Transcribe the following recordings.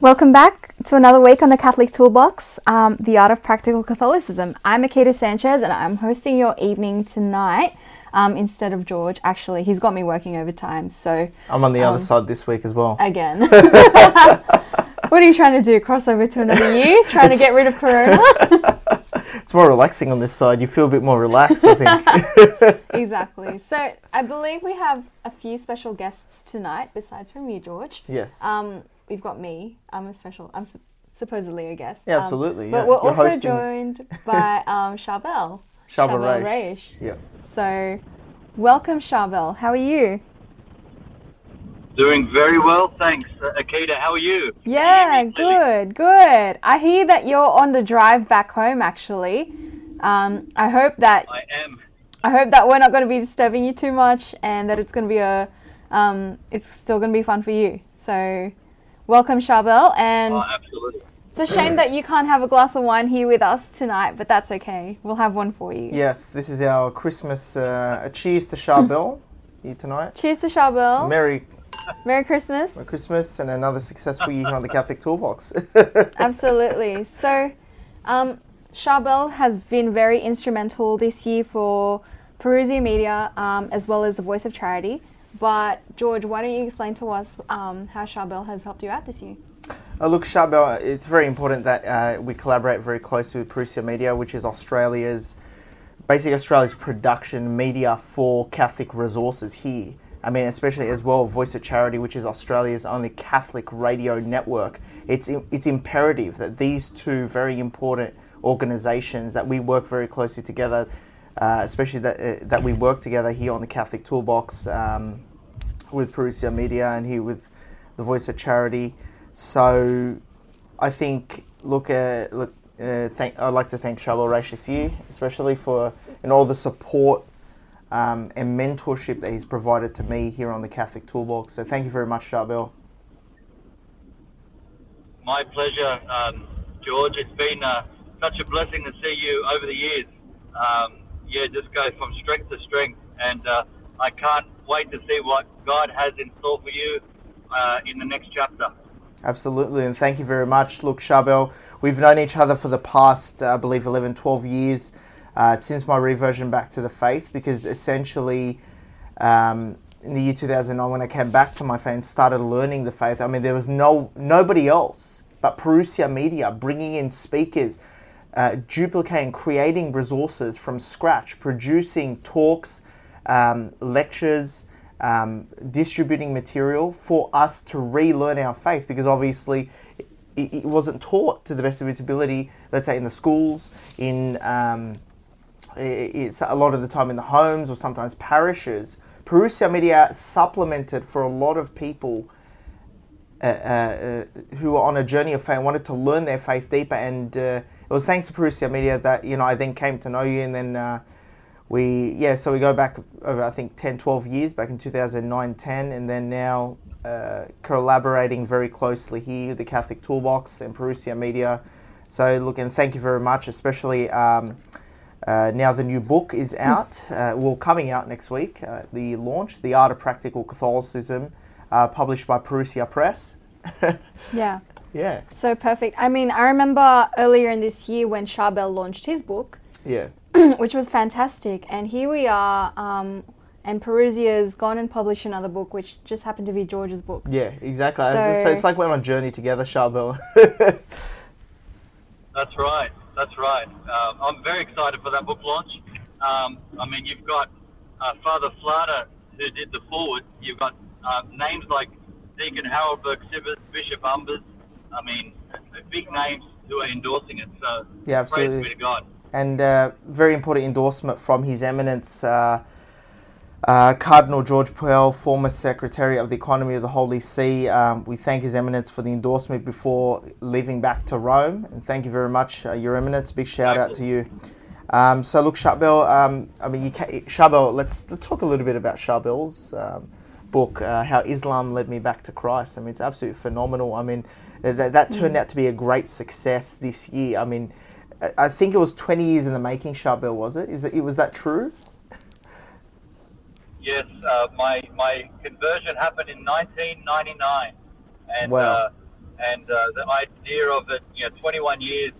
Welcome back to another week on the Catholic Toolbox, um, the art of practical Catholicism. I'm Akita Sanchez and I'm hosting your evening tonight um, instead of George. Actually, he's got me working overtime, so I'm on the um, other side this week as well. Again. what are you trying to do? Cross over to another year? Trying to get rid of Corona? it's more relaxing on this side. You feel a bit more relaxed, I think. exactly. So I believe we have a few special guests tonight, besides from you, George. Yes. Um, we've got me. I'm a special. I'm su- supposedly a guest. Yeah, um, absolutely. Um, but yeah. we're You're also hosting... joined by um, Charbel. Charbel Raish. Yeah. So, welcome, Charbel. How are you? Doing very well, thanks, uh, Akita. How are you? Yeah, good, good. I hear that you're on the drive back home. Actually, um, I hope that I am. I hope that we're not going to be disturbing you too much, and that it's going to be a, um, it's still going to be fun for you. So, welcome, Charbel. And oh, absolutely. It's a shame that you can't have a glass of wine here with us tonight, but that's okay. We'll have one for you. Yes, this is our Christmas. Uh, cheers to Charbel here tonight. Cheers to Charbel. Merry. Merry Christmas. Merry Christmas and another successful year on the Catholic Toolbox. Absolutely. So, um, Charbel has been very instrumental this year for Parousia Media um, as well as the Voice of Charity. But George, why don't you explain to us um, how Charbel has helped you out this year? Uh, look, Charbel, it's very important that uh, we collaborate very closely with Parousia Media, which is Australia's, basically Australia's production media for Catholic resources here. I mean, especially as well, Voice of Charity, which is Australia's only Catholic radio network. It's it's imperative that these two very important organisations that we work very closely together, uh, especially that uh, that we work together here on the Catholic Toolbox. Um, with Parousia Media and here with the Voice of Charity. So I think look at look. Uh, thank, I'd like to thank Charbel Raish especially for and all the support um, and mentorship that he's provided to me here on the Catholic Toolbox. So thank you very much, Charbel. My pleasure, um, George. It's been uh, such a blessing to see you over the years. Um, yeah, just go from strength to strength, and uh, I can't wait to see what God has in store for you uh, in the next chapter. Absolutely, and thank you very much. Look, Charbel, we've known each other for the past, uh, I believe, 11, 12 years uh, since my reversion back to the faith, because essentially um, in the year 2009, when I came back to my faith and started learning the faith, I mean, there was no nobody else but Parousia Media bringing in speakers, uh, duplicating, creating resources from scratch, producing talks, um, lectures, um, distributing material for us to relearn our faith because obviously it, it, wasn't taught to the best of its ability, let's say in the schools, in um, it's a lot of the time in the homes or sometimes parishes. Parousia Media supplemented for a lot of people uh, uh, who were on a journey of faith, wanted to learn their faith deeper, and uh, it was thanks to Parousia Media that you know I then came to know you, and then uh, we yeah so we go back over i think 10 12 years back in 2009 10 and then now uh, collaborating very closely here with the catholic toolbox and parousia media. So look and thank you very much especially um, uh, now the new book is hmm. out uh, well coming out next week uh, the launch the art of practical catholicism uh, published by parousia press. Yeah. Yeah. So perfect. I mean i remember earlier in this year when charbel launched his book. Yeah which was fantastic. And here we are, um, and Parousia's gone and published another book, which just happened to be George's book. Yeah, exactly. So- So, it's like we're on a journey together, Charbel. That's right. That's right. Um, I'm very excited for that book launch. Um, I mean, you've got uh, Father Flader who did the forward. You've got uh, names like Deacon Harold Burke Sivers, Bishop Umbers. I mean, big names who are endorsing it. So Yeah, praise absolutely. be to God. And uh, very important endorsement from His Eminence uh, uh, Cardinal George Pell, former Secretary of the Economy of the Holy See. Um, we thank His Eminence for the endorsement before leaving back to Rome, and thank you very much, uh, Your Eminence. Big shout out to you. Um, so look, Charbel. Um, I mean, you ca Charbel. Let's let's talk a little bit about Charbel's um, book, uh, "How Islam Led Me Back to Christ." I mean, it's absolutely phenomenal. I mean, that, that turned out to be a great success this year. I mean, I- I think it was 20 years in the making. Charbel, was it? Is it was that true? Yes, uh, my my conversion happened in 1999, and Wow. uh, and uh, the idea of it, you know, 21 years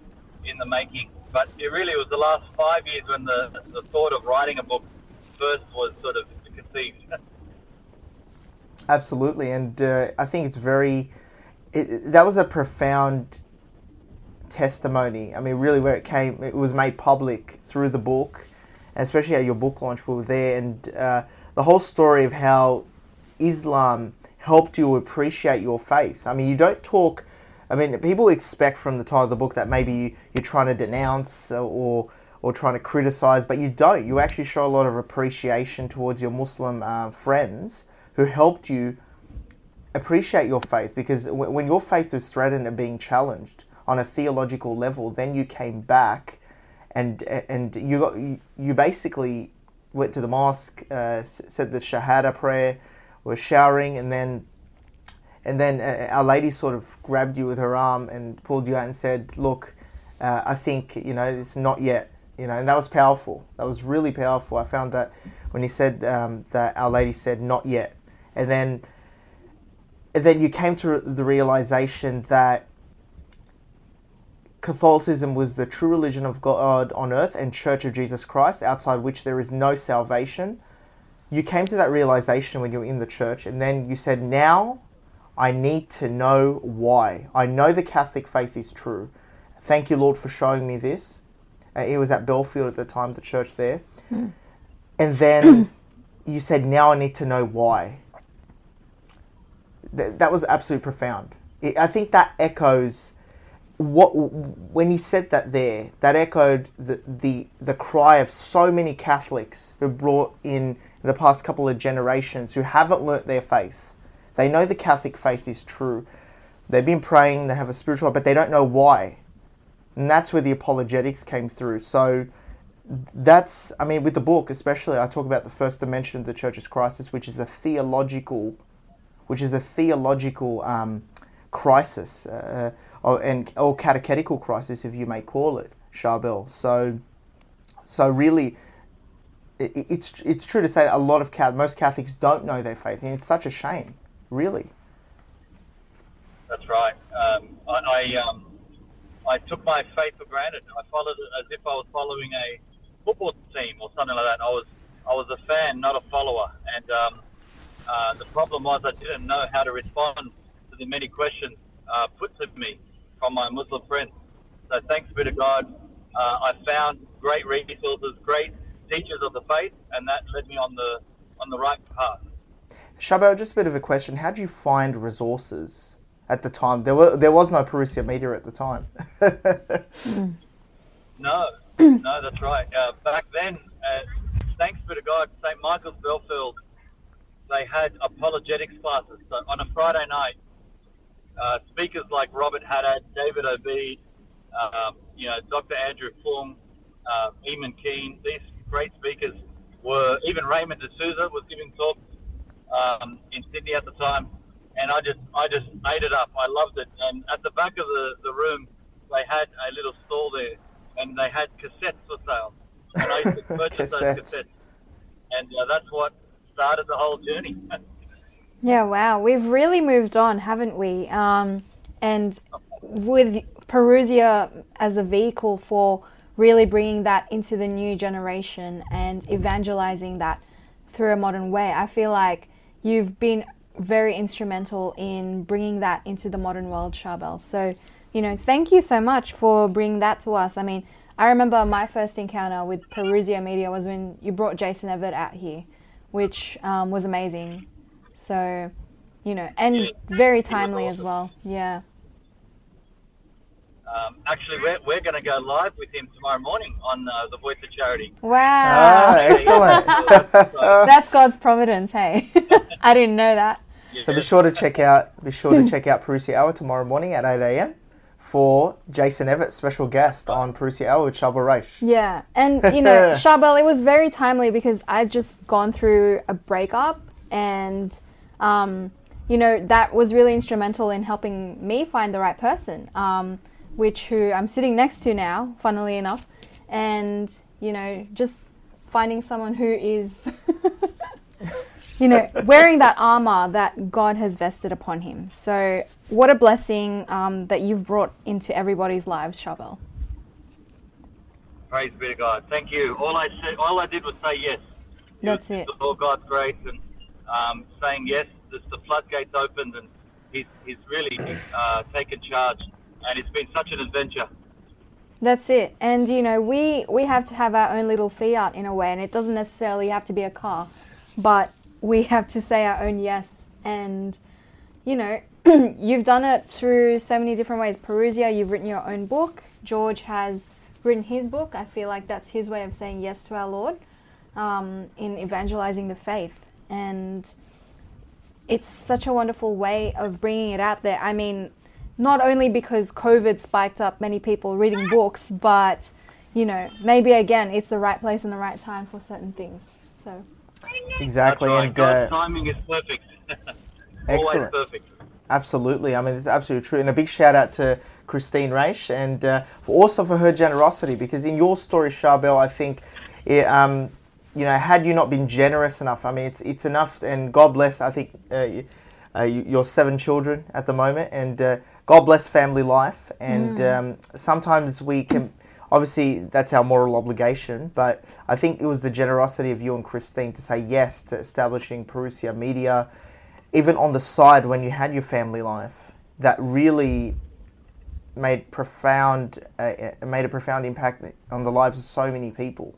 in the making. But it really was the last five years when the the thought of writing a book first was sort of conceived. Absolutely, and uh, I think it's very. It- that was a profound testimony. I mean, really, where it came, it was made public through the book, and especially at your book launch. We were there, and uh, the whole story of how Islam helped you appreciate your faith. I mean, you don't talk. I mean, people expect from the title of the book that maybe you, you're trying to denounce or or trying to criticize, but you don't. You actually show a lot of appreciation towards your Muslim uh, friends who helped you appreciate your faith because when your faith was threatened and being challenged on a theological level, then you came back and and you got you, basically went to the mosque, uh, said the Shahada prayer, were showering, and then and then uh, Our Lady sort of grabbed you with her arm and pulled you out and said, "Look, uh, I think you know it's not yet." You know, and that was powerful. That was really powerful. I found that when he said um, that Our Lady said, "Not yet," and then and then you came to the realization that Catholicism was the true religion of God on earth and Church of Jesus Christ, outside which there is no salvation. You came to that realization when you were in the church, and then you said, Now I need to know why. I know the Catholic faith is true. Thank you, Lord, for showing me this. Uh, it was at Belfield at the time, the church there. And then you said, Now I need to know why. Th- that was absolutely profound. I I think that echoes what when you said that there. That echoed the the, the cry of so many Catholics who brought in the past couple of generations who haven't learnt their faith. They know the Catholic faith is true. They've been praying. They have a spiritual, but they don't know why. And that's where the apologetics came through. So that's, I mean, with the book especially, I talk about the first dimension of the Church's crisis, which is a theological which is a theological um, crisis, uh, or, and, or catechetical crisis, if you may call it, Charbel. So, so really, it, it's it's true to say that a lot of most Catholics don't know their faith, and it's such a shame, really. That's right. Um, I I, um, I took my faith for granted. I followed it as if I was following a football team or something like that. I was I was a fan, not a follower. And um, uh, the problem was I didn't know how to respond to the many questions uh, put to me from my Muslim friends. So thanks be to God, uh, I found great resources, great teachers of the faith, and that led me on the on the right path. Charbel, just a bit of a question: How do you find resources at the time? There were there was no Parousia Media at the time. No, no, that's right. Uh, back then, uh, thanks be to God, St. Michael's Belfield, they had apologetics classes. So on a Friday night, uh, speakers like Robert Haddad, David Obeid, um, you know, Dr. Andrew Fung, uh, Eamon Keane, these great speakers were, even Raymond D'Souza was giving talks um, in Sydney at the time. And I just, I just ate it up. I loved it. And at the back of the, the room, they had a little stall there, and they had cassettes for sale. And I used to purchase those Cassettes. cassettes. And uh, that's what started the whole journey. Yeah, wow. We've really moved on, haven't we? Um, and with Parousia as a vehicle for really bringing that into the new generation and evangelizing that through a modern way. I feel like you've been very instrumental in bringing that into the modern world, Charbel. So, you know, thank you so much for bringing that to us. I mean, I remember my first encounter with Parousia Media was when you brought Jason Evert out here, which um, was amazing. So, you know, and Yeah, very it was timely as well. Yeah. Um, actually, we're, we're going to go live with him tomorrow morning on uh, the Voice of Charity. Wow. Ah, excellent. That's God's providence, hey. I didn't know that. so be sure to check out be sure to check out Parousia Hour tomorrow morning at 8 a.m. for Jason Evert, special guest on Parousia Hour with Charbel Raish. Yeah, and you know, Charbel, it was very timely because I'd just gone through a breakup, and um, you know that was really instrumental in helping me find the right person, um, which who I'm sitting next to now, funnily enough, and you know, just finding someone who is. You know, wearing that armor that God has vested upon him. So, what a blessing um, that you've brought into everybody's lives, Charbel. Praise be to God. Thank you. All I said, all I did was say yes. That's was it. All God's grace and um, saying yes. The, the floodgates opened, and He's He's really uh, taken charge, and it's been such an adventure. That's it. And you know, we we have to have our own little fiat in a way, and it doesn't necessarily have to be a car, but we have to say our own yes. And you know, you've done it through so many different ways. Parousia, you've written your own book. George has written his book. I feel like that's his way of saying yes to our Lord um, in evangelizing the faith. And it's such a wonderful way of bringing it out there. I mean, not only because COVID spiked up many people reading books, but you know, maybe again, it's the right place and the right time for certain things. So, Exactly, right. and God's uh, timing is perfect. Excellent. perfect. Absolutely. I mean, it's absolutely true. And a big shout out to Christine Raish and uh, for also for her generosity because in your story, Charbel, I think, it, um, you know, had you not been generous enough, I mean, it's it's enough. And God bless. I think uh, uh, your seven children at the moment, and uh, God bless family life. And um, sometimes we can. Obviously, that's our moral obligation, but I think it was the generosity of you and Christine to say yes to establishing Parousia Media, even on the side when you had your family life, that really made profound uh, uh, made a profound impact on the lives of so many people.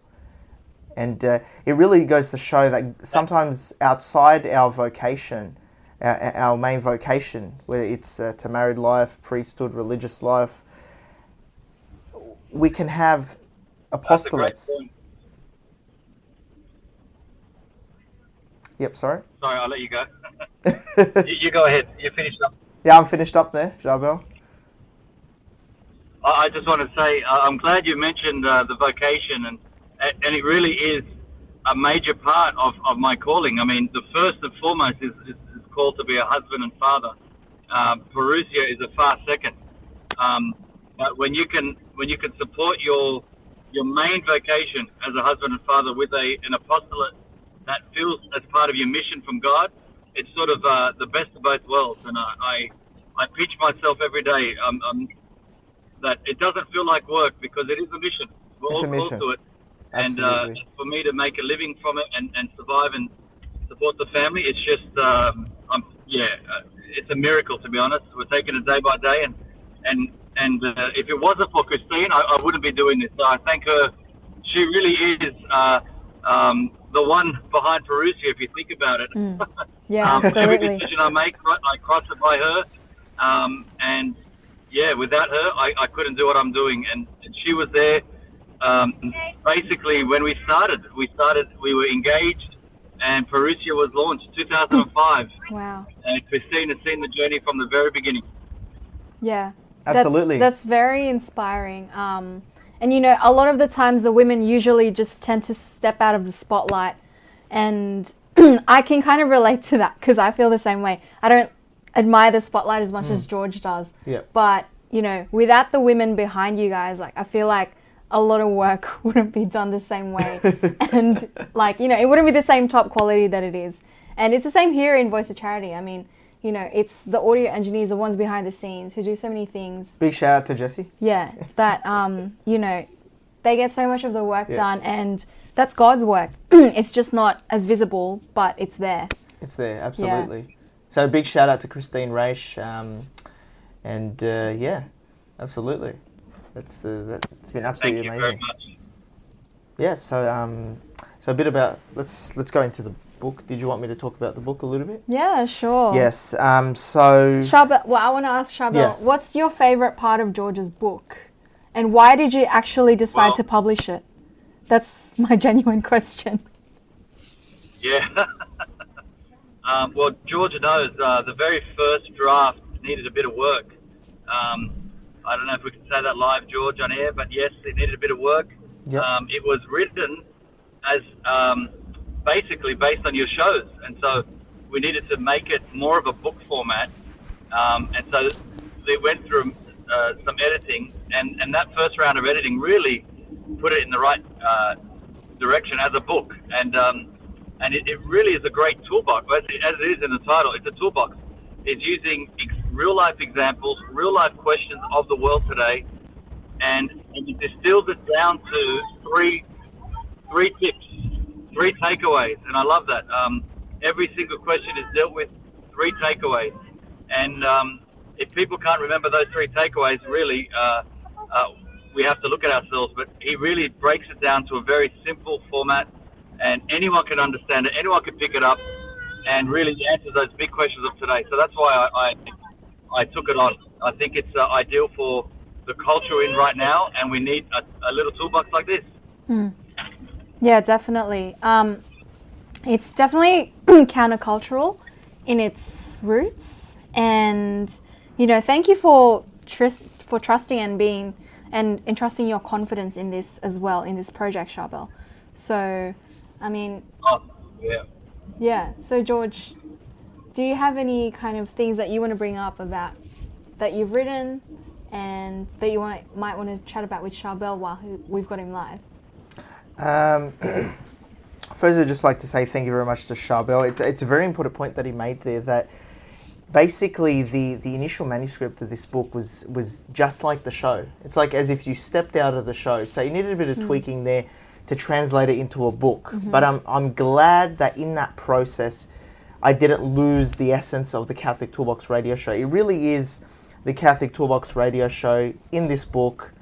And uh, it really goes to show that sometimes outside our vocation, our, our main vocation, whether it's uh, to married life, priesthood, religious life, we can have apostolates. Yep, sorry. Sorry, I'll let you go. you, you go ahead. You're finished up. yeah, I'm finished up there, Charbel. I I just want to say uh, I'm glad you mentioned uh, the vocation, and and it really is a major part of, of my calling. I mean, the first and foremost is, is, is called to be a husband and father. Um, Parousia is a far second. Um, but when you can when you can support your your main vocation as a husband and father with a an apostolate that feels as part of your mission from God, it's sort of uh, the best of both worlds. And I I, I preach myself every day. Um, um, that it doesn't feel like work because it is a mission. We're It's all a called mission. to it. And uh, for me to make a living from it and, and survive and support the family, it's just, um, I'm, yeah, uh, it's a miracle to be honest. We're taking it day by day, and and and uh, if it wasn't for Christine, I, I wouldn't be doing this. So I thank her. She really is uh, um, the one behind Parousia. If you think about it, yeah, um, every decision I make, I cross it by her. Um, and yeah, without her, I, I couldn't do what I'm doing. And, and she was there. Um, basically, when we started, we started, we were engaged, and Parousia was launched 2005. Wow. and Christine has seen the journey from the very beginning. Yeah. Absolutely. That's, very inspiring. Um, and you know, a lot of the times the women usually just tend to step out of the spotlight. And I can kind of relate to that because I feel the same way. I don't admire the spotlight as much as George does. Yeah. But, you know, without the women behind you guys, like, I feel like a lot of work wouldn't be done the same way. and, like, you know, it wouldn't be the same top quality that it is. And it's the same here in Voice of Charity. I mean, you know, it's the audio engineers, the ones behind the scenes who do so many things Big shout out to Jesse. yeah, that um, you know, they get so much of the work Yeah. done, and that's God's work. it's just not as visible, but it's there. It's there, absolutely. So big shout out to Christine Raish, um, and uh, yeah, absolutely. That's uh, that, it's been Thank absolutely you amazing. very much. Yeah. So um, so a bit about let's let's go into the book. Did you want me to talk about the book a little bit? Yeah, sure. Yes. Um, so Charbel, well, I want to ask Charbel, Yes. what's your favorite part of George's book, and why did you actually decide Well- to publish it? That's my genuine question. Yeah. um, well, Georgia knows uh, the very first draft needed a bit of work. Um, I don't know if we can say that live, George, on air, but yes, it needed a bit of work. Yep. Um, it was written as um, basically based on your shows, and so we needed to make it more of a book format. Um, and so they went through uh, some editing, and, and that first round of editing really put it in the right uh, direction as a book. And um, and it, it really is a great toolbox. As as it is in the title, it's a toolbox. It's using ex- real life examples, real life questions of the world today, and, and it distills it down to three three tips, three takeaways, and I love that. Um, every single question is dealt with three takeaways, and um, if people can't remember those three takeaways, really, uh, uh, we have to look at ourselves. But he really breaks it down to a very simple format, and anyone can understand it. Anyone can pick it up, and really answer those big questions of today. So that's why I I, I took it on. I think it's uh, ideal for the culture we're in right now, and we need a, a little toolbox like this. Yeah, definitely. Um, it's definitely countercultural in its roots, and you know, thank you for trust for trusting and being and entrusting your confidence in this as well in this project, Charbel. So, I mean, Oh, yeah. yeah. So, George, do you have any kind of things that you want to bring up about that you've written and that you want might want to chat about with Charbel while we've got him live? Um, first, I'd just like to say thank you very much to Charbel. It's, it's a very important point that he made there that basically the, the initial manuscript of this book was, was just like the show. It's like as if you stepped out of the show. So you needed a bit of tweaking there to translate it into a book. But I'm, I'm glad that in that process, I didn't lose the essence of the Catholic Toolbox radio show. It really is the Catholic Toolbox radio show in this book.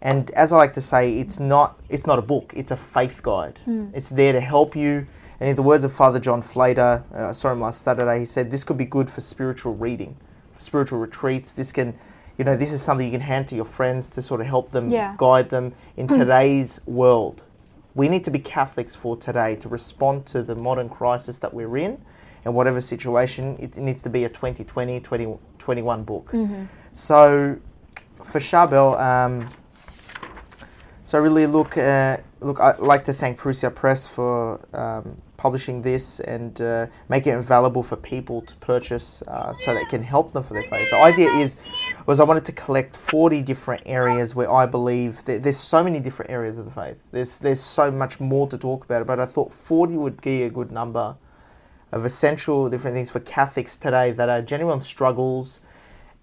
And as I like to say, it's not it's not a book; it's a faith guide. It's there to help you. And in the words of Father John Flader, uh, I saw him last Saturday. He said this could be good for spiritual reading, for spiritual retreats. This can, you know, this is something you can hand to your friends to sort of help them, Yeah. guide them in today's world. We need to be Catholics for today to respond to the modern crisis that we're in, and whatever situation, it needs to be a 2020, 2021 book. So, for Charbel, um, so really look, uh, look. I'd like to thank Parousia Press for um, publishing this and uh, making it available for people to purchase, uh, so that it can help them for their faith. The idea is, was I wanted to collect forty different areas where I believe that there's so many different areas of the faith. There's there's so much more to talk about, but I thought forty would be a good number of essential different things for Catholics today that are genuine struggles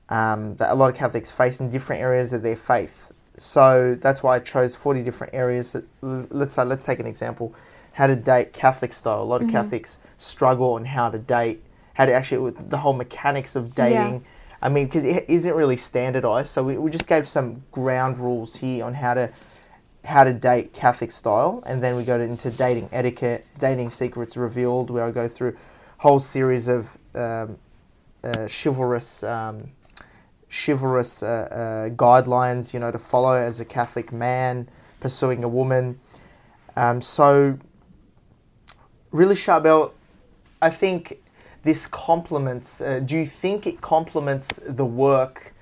um, that a lot of Catholics face in different areas of their faith. So that's why I chose 40 different areas. Let's say, let's take an example: how to date Catholic style. A lot of Catholics struggle on how to date, how to actually with the whole mechanics of dating. I mean, because it isn't really standardized. So we, we just gave some ground rules here on how to how to date Catholic style, and then we go into dating etiquette, dating secrets revealed, where I go through a whole series of um, uh, chivalrous um, chivalrous uh, uh, guidelines, you know, to follow as a Catholic man pursuing a woman. Um, so, really, Charbel, I think this complements. Uh, do you think it complements the work?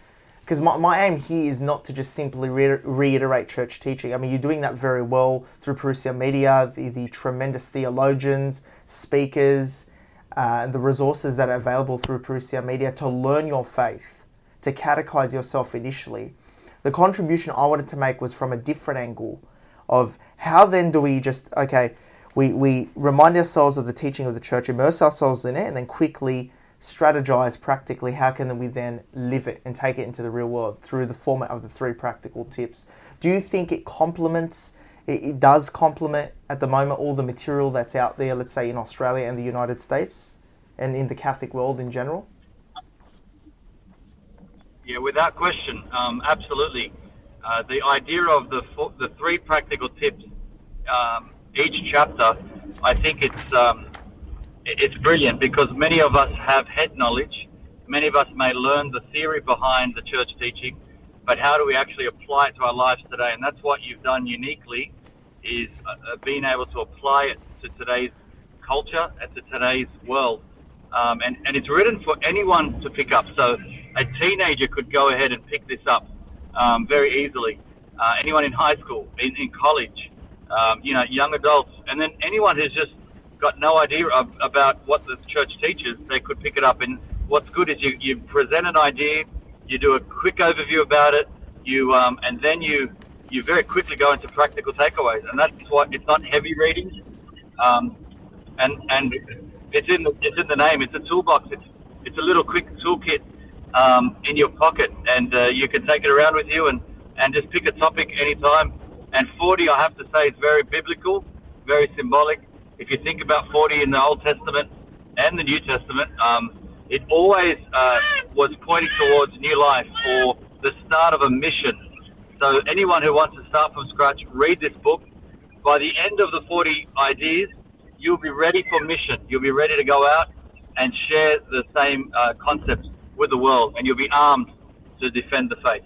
Because my, my aim here is not to just simply re- reiterate church teaching. I mean, you're doing that very well through Parousia Media, the, the tremendous theologians, speakers, uh, the resources that are available through Parousia Media to learn your faith, to catechize yourself initially. The contribution I wanted to make was from a different angle of how then do we just, okay, we, we remind ourselves of the teaching of the church, immerse ourselves in it, and then quickly strategize practically how can we then live it and take it into the real world through the format of the three practical tips Do you think it complements? It, it does complement at the moment all the material that's out there. Let's say in Australia and the United States, and in the Catholic world in general. Yeah, without question, um, absolutely. Uh, the idea of the the three practical tips um, each chapter, I think it's um, it's brilliant because many of us have head knowledge. Many of us may learn the theory behind the church teaching, but how do we actually apply it to our lives today? And that's what you've done uniquely, is uh, uh, being able to apply it to today's culture and to today's world. Um, and, and it's written for anyone to pick up. So a teenager could go ahead and pick this up um, very easily. Uh, anyone in high school, in, in college, um, you know, young adults, and then anyone who's just got no idea of, about what the church teaches, they could pick it up. And what's good is you, you present an idea, you do a quick overview about it, you um, and then you you very quickly go into practical takeaways, and that's what it's not heavy reading, um, and and it's in the it's in the name. It's a toolbox. It's it's a little quick toolkit um, in your pocket, and uh, you can take it around with you and and just pick a topic anytime. And 40, I have to say, is very biblical, very symbolic. If you think about 40 in the Old Testament and the New Testament, um, it always uh, was pointing towards new life or the start of a mission. So anyone who wants to start from scratch, read this book. By the end of the 40 ideas, you'll be ready for mission. You'll be ready to go out and share the same uh, concepts with the world, and you'll be armed to defend the faith.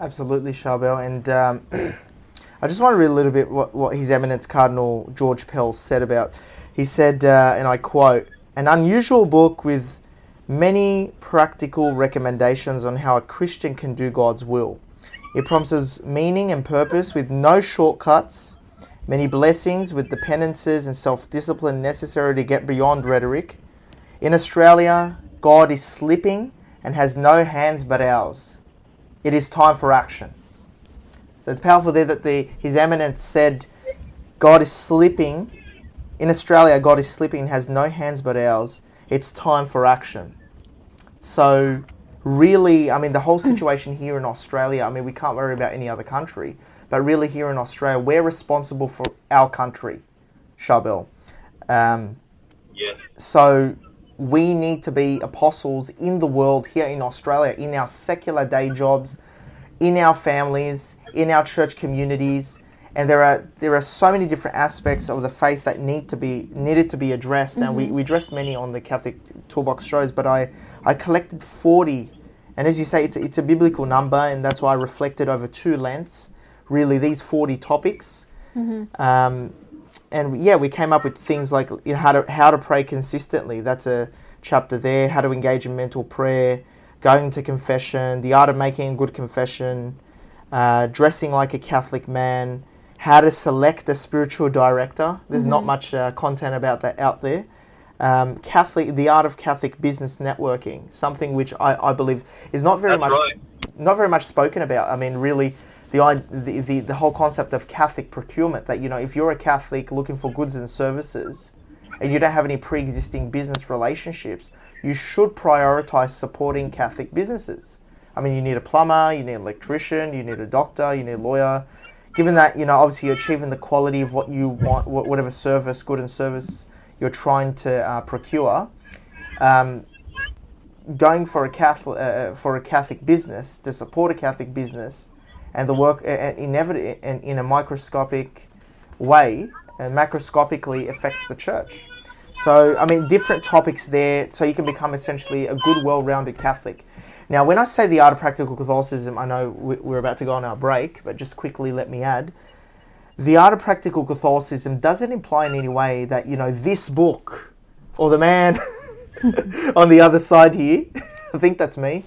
Absolutely, Charbel. And um, I just want to read a little bit what, what His Eminence Cardinal George Pell said about. He said, uh, and I quote, an unusual book with many practical recommendations on how a Christian can do God's will. It promises meaning and purpose with no shortcuts, many blessings with the penances and self discipline necessary to get beyond rhetoric. In Australia, God is slipping and has no hands but ours. It is time for action. So it's powerful there that the His Eminence said, God is slipping. In Australia, God is slipping and has no hands but ours. It's time for action. So, really, I mean, the whole situation here in Australia, I mean, we can't worry about any other country, but really here in Australia, we're responsible for our country, Charbel. Um, Yes. so we need to be apostles in the world here in Australia, in our secular day jobs, in our families, in our church communities. And there are there are so many different aspects of the faith that need to be needed to be addressed. And we, we addressed many on the Catholic Toolbox shows, but I, I collected forty and as you say, it's a, it's a biblical number, and that's why I reflected over two Lents, really these 40 topics. Um, and yeah, we came up with things like you know, how to how to pray consistently. That's a chapter there. How to engage in mental prayer, going to confession, the art of making a good confession, uh, dressing like a Catholic man, how to select a spiritual director. There's not much uh, content about that out there. Um, Catholic, the art of Catholic business networking, something which I, I believe is not very That's much right. not very much spoken about. I mean, really, the, the the the whole concept of Catholic procurement. That you know, if you're a Catholic looking for goods and services, and you don't have any pre-existing business relationships, you should prioritize supporting Catholic businesses. I mean, you need a plumber, you need an electrician, you need a doctor, you need a lawyer. Given that you know, obviously, you're achieving the quality of what you want, whatever service, good and service you're trying to uh, procure. Um, going for a Catholic uh, for a Catholic business to support a Catholic business, and the work and inevitably and in a microscopic way and macroscopically affects the church. So I mean, different topics there, so you can become essentially a good, well-rounded Catholic. Now, when I say the art of practical Catholicism, I know we- we're about to go on our break, but just quickly let me add. The art of practical Catholicism doesn't imply in any way that, you know, this book or the man on the other side here, I think that's me,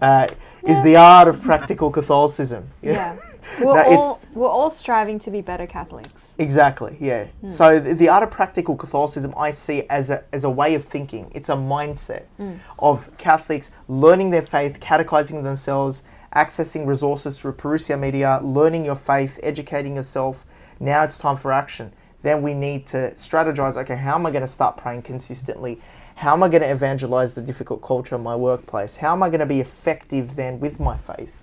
uh, is the art of practical Catholicism. Yeah. We're, all, we're all striving to be better Catholics. Exactly, yeah. Hmm. So the, the art of practical Catholicism I see as a, as a way of thinking. It's a mindset hmm. of Catholics learning their faith, catechizing themselves, accessing resources through Parousia Media, learning your faith, educating yourself. Now it's time for action. Then we need to strategize, okay, how am I going to start praying consistently? How am I going to evangelize the difficult culture in my workplace? How am I going to be effective then with my faith?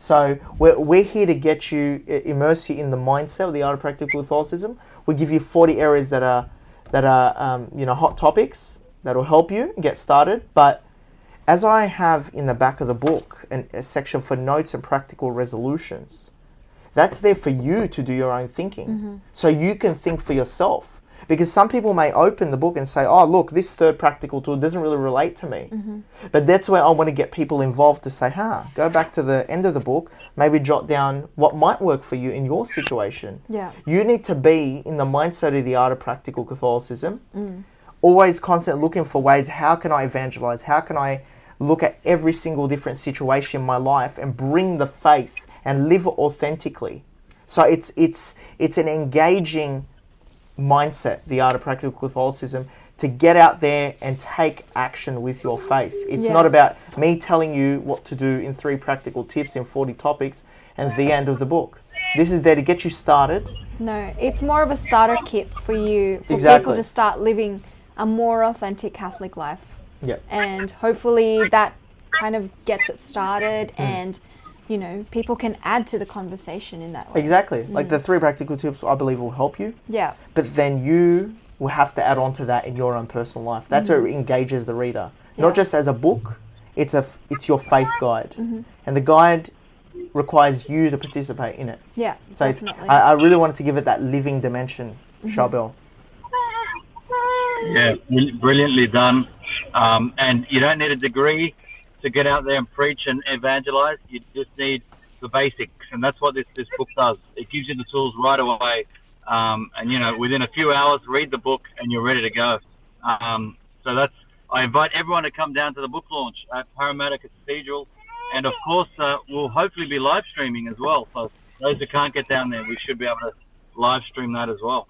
So we're, we're here to get you, immerse you in the mindset of the art of practical Catholicism. We give you 40 areas that are, that are um, you know, hot topics that will help you get started. But as I have in the back of the book an, a section for notes and practical resolutions, that's there for you to do your own thinking. So you can think for yourself. Because some people may open the book and say, oh, look, this third practical tool doesn't really relate to me. Mm-hmm. But that's where I want to get people involved to say, huh, go back to the end of the book, maybe jot down what might work for you in your situation. Yeah. You need to be in the mindset of the art of practical Catholicism, mm. always constantly looking for ways how can I evangelize? How can I look at every single different situation in my life and bring the faith and live authentically? So it's it's it's an engaging mindset, the art of practical Catholicism, to get out there and take action with your faith. It's Yeah. not about me telling you what to do in three practical tips in 40 topics and the end of the book. This is there to get you started. No, it's more of a starter kit for you, for people to start living a more authentic Catholic life. Yeah. And hopefully that kind of gets it started Hmm. and, you know, people can add to the conversation in that way. Exactly. Like the mm. three practical tips I believe will help you, Yeah. but then you will have to add on to that in your own personal life. That's where it mm-hmm. engages the reader. Yeah. Not just as a book, it's a it's your faith guide. Mm-hmm. And the guide requires you to participate in it. Yeah. So it's. I, I really wanted to give it that living dimension, mm-hmm. Charbel. Yeah, brilliantly done. Um, and you don't need a degree to get out there and preach and evangelize. You just need the basics, and that's what this, this book does. It gives you the tools right away. Um, and you know, within a few hours, read the book and you're ready to go. Um, so that's. I invite everyone to come down to the book launch at Parramatta Cathedral, and of course, uh, we'll hopefully be live streaming as well. So those who can't get down there, we should be able to live stream that as well.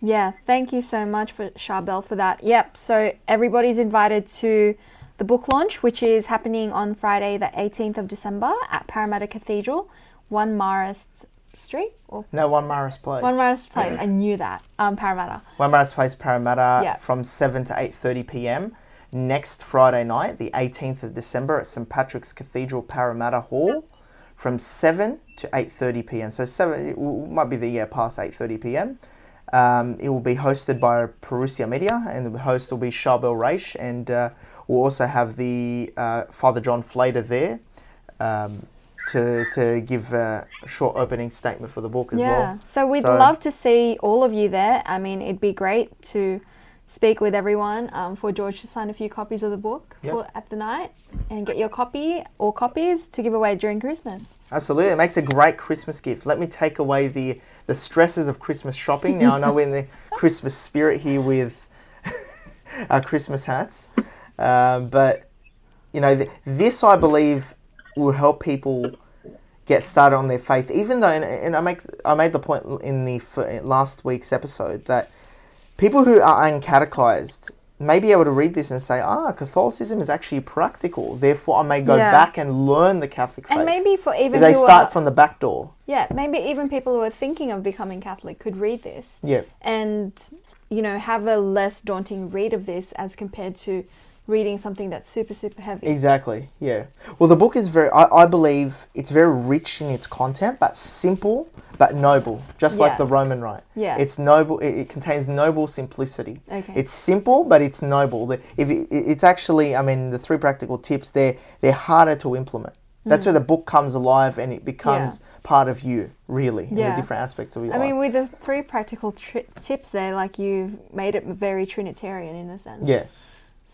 Yeah, thank you so much for Charbel for that. Yep, so everybody's invited to the book launch, which is happening on Friday, the 18th of December at Parramatta Cathedral, 1 Marist Street or No, One Marist Place. 1 Marist Place. I knew that. Um, Parramatta. One Marist Place, Parramatta, Yeah. from 7 to 8.30 p.m. Next Friday night, the 18th of December at St. Patrick's Cathedral, Parramatta Hall, from 7 to 8.30 p.m. So 7, it might be the year past 8.30 p.m. Um, it will be hosted by Parousia Media, and the host will be Charbel Raish, and uh, we'll also have the uh, Father John Flader there um, to, to give a short opening statement for the book as Yeah, well. Yeah, so we'd So- love to see all of you there. I mean, it'd be great to speak with everyone um, for George to sign a few copies of the book Yep. for, at the night and get your copy or copies to give away during Christmas. Absolutely, it makes a great Christmas gift. Let me take away the the stresses of Christmas shopping. Now I know we're in the Christmas spirit here with our Christmas hats, um, but you know th- this I believe will help people get started on their faith. Even though, and, and I make I made the point in the f- last week's episode that people who are uncatechized may be able to read this and say, ah, Catholicism is actually practical. Therefore, I may go Yeah. back and learn the Catholic faith. And maybe for even If they who start are, from the back door. yeah, maybe even people who are thinking of becoming Catholic could read this Yeah, and you know have a less daunting read of this as compared to reading something that's super super heavy. exactly. Yeah. Well, the book is very. I, I believe it's very rich in its content, but simple, but noble, just Yeah. like the Roman Rite. Yeah. It's noble. It, it contains noble simplicity. Okay. It's simple, but it's noble. If it, it's actually, I mean, the three practical tips, they're they're harder to implement. That's where hmm. the book comes alive and it becomes part of you, really, in Yeah. the different aspects of your I life. I mean, with the three practical tri- tips there, like you've made it very Trinitarian in a sense. yeah.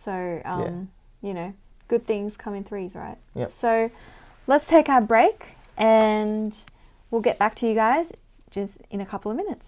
So, um, you know, good things come in threes, right? Yep. So, let's take our break and we'll get back to you guys just in a couple of minutes.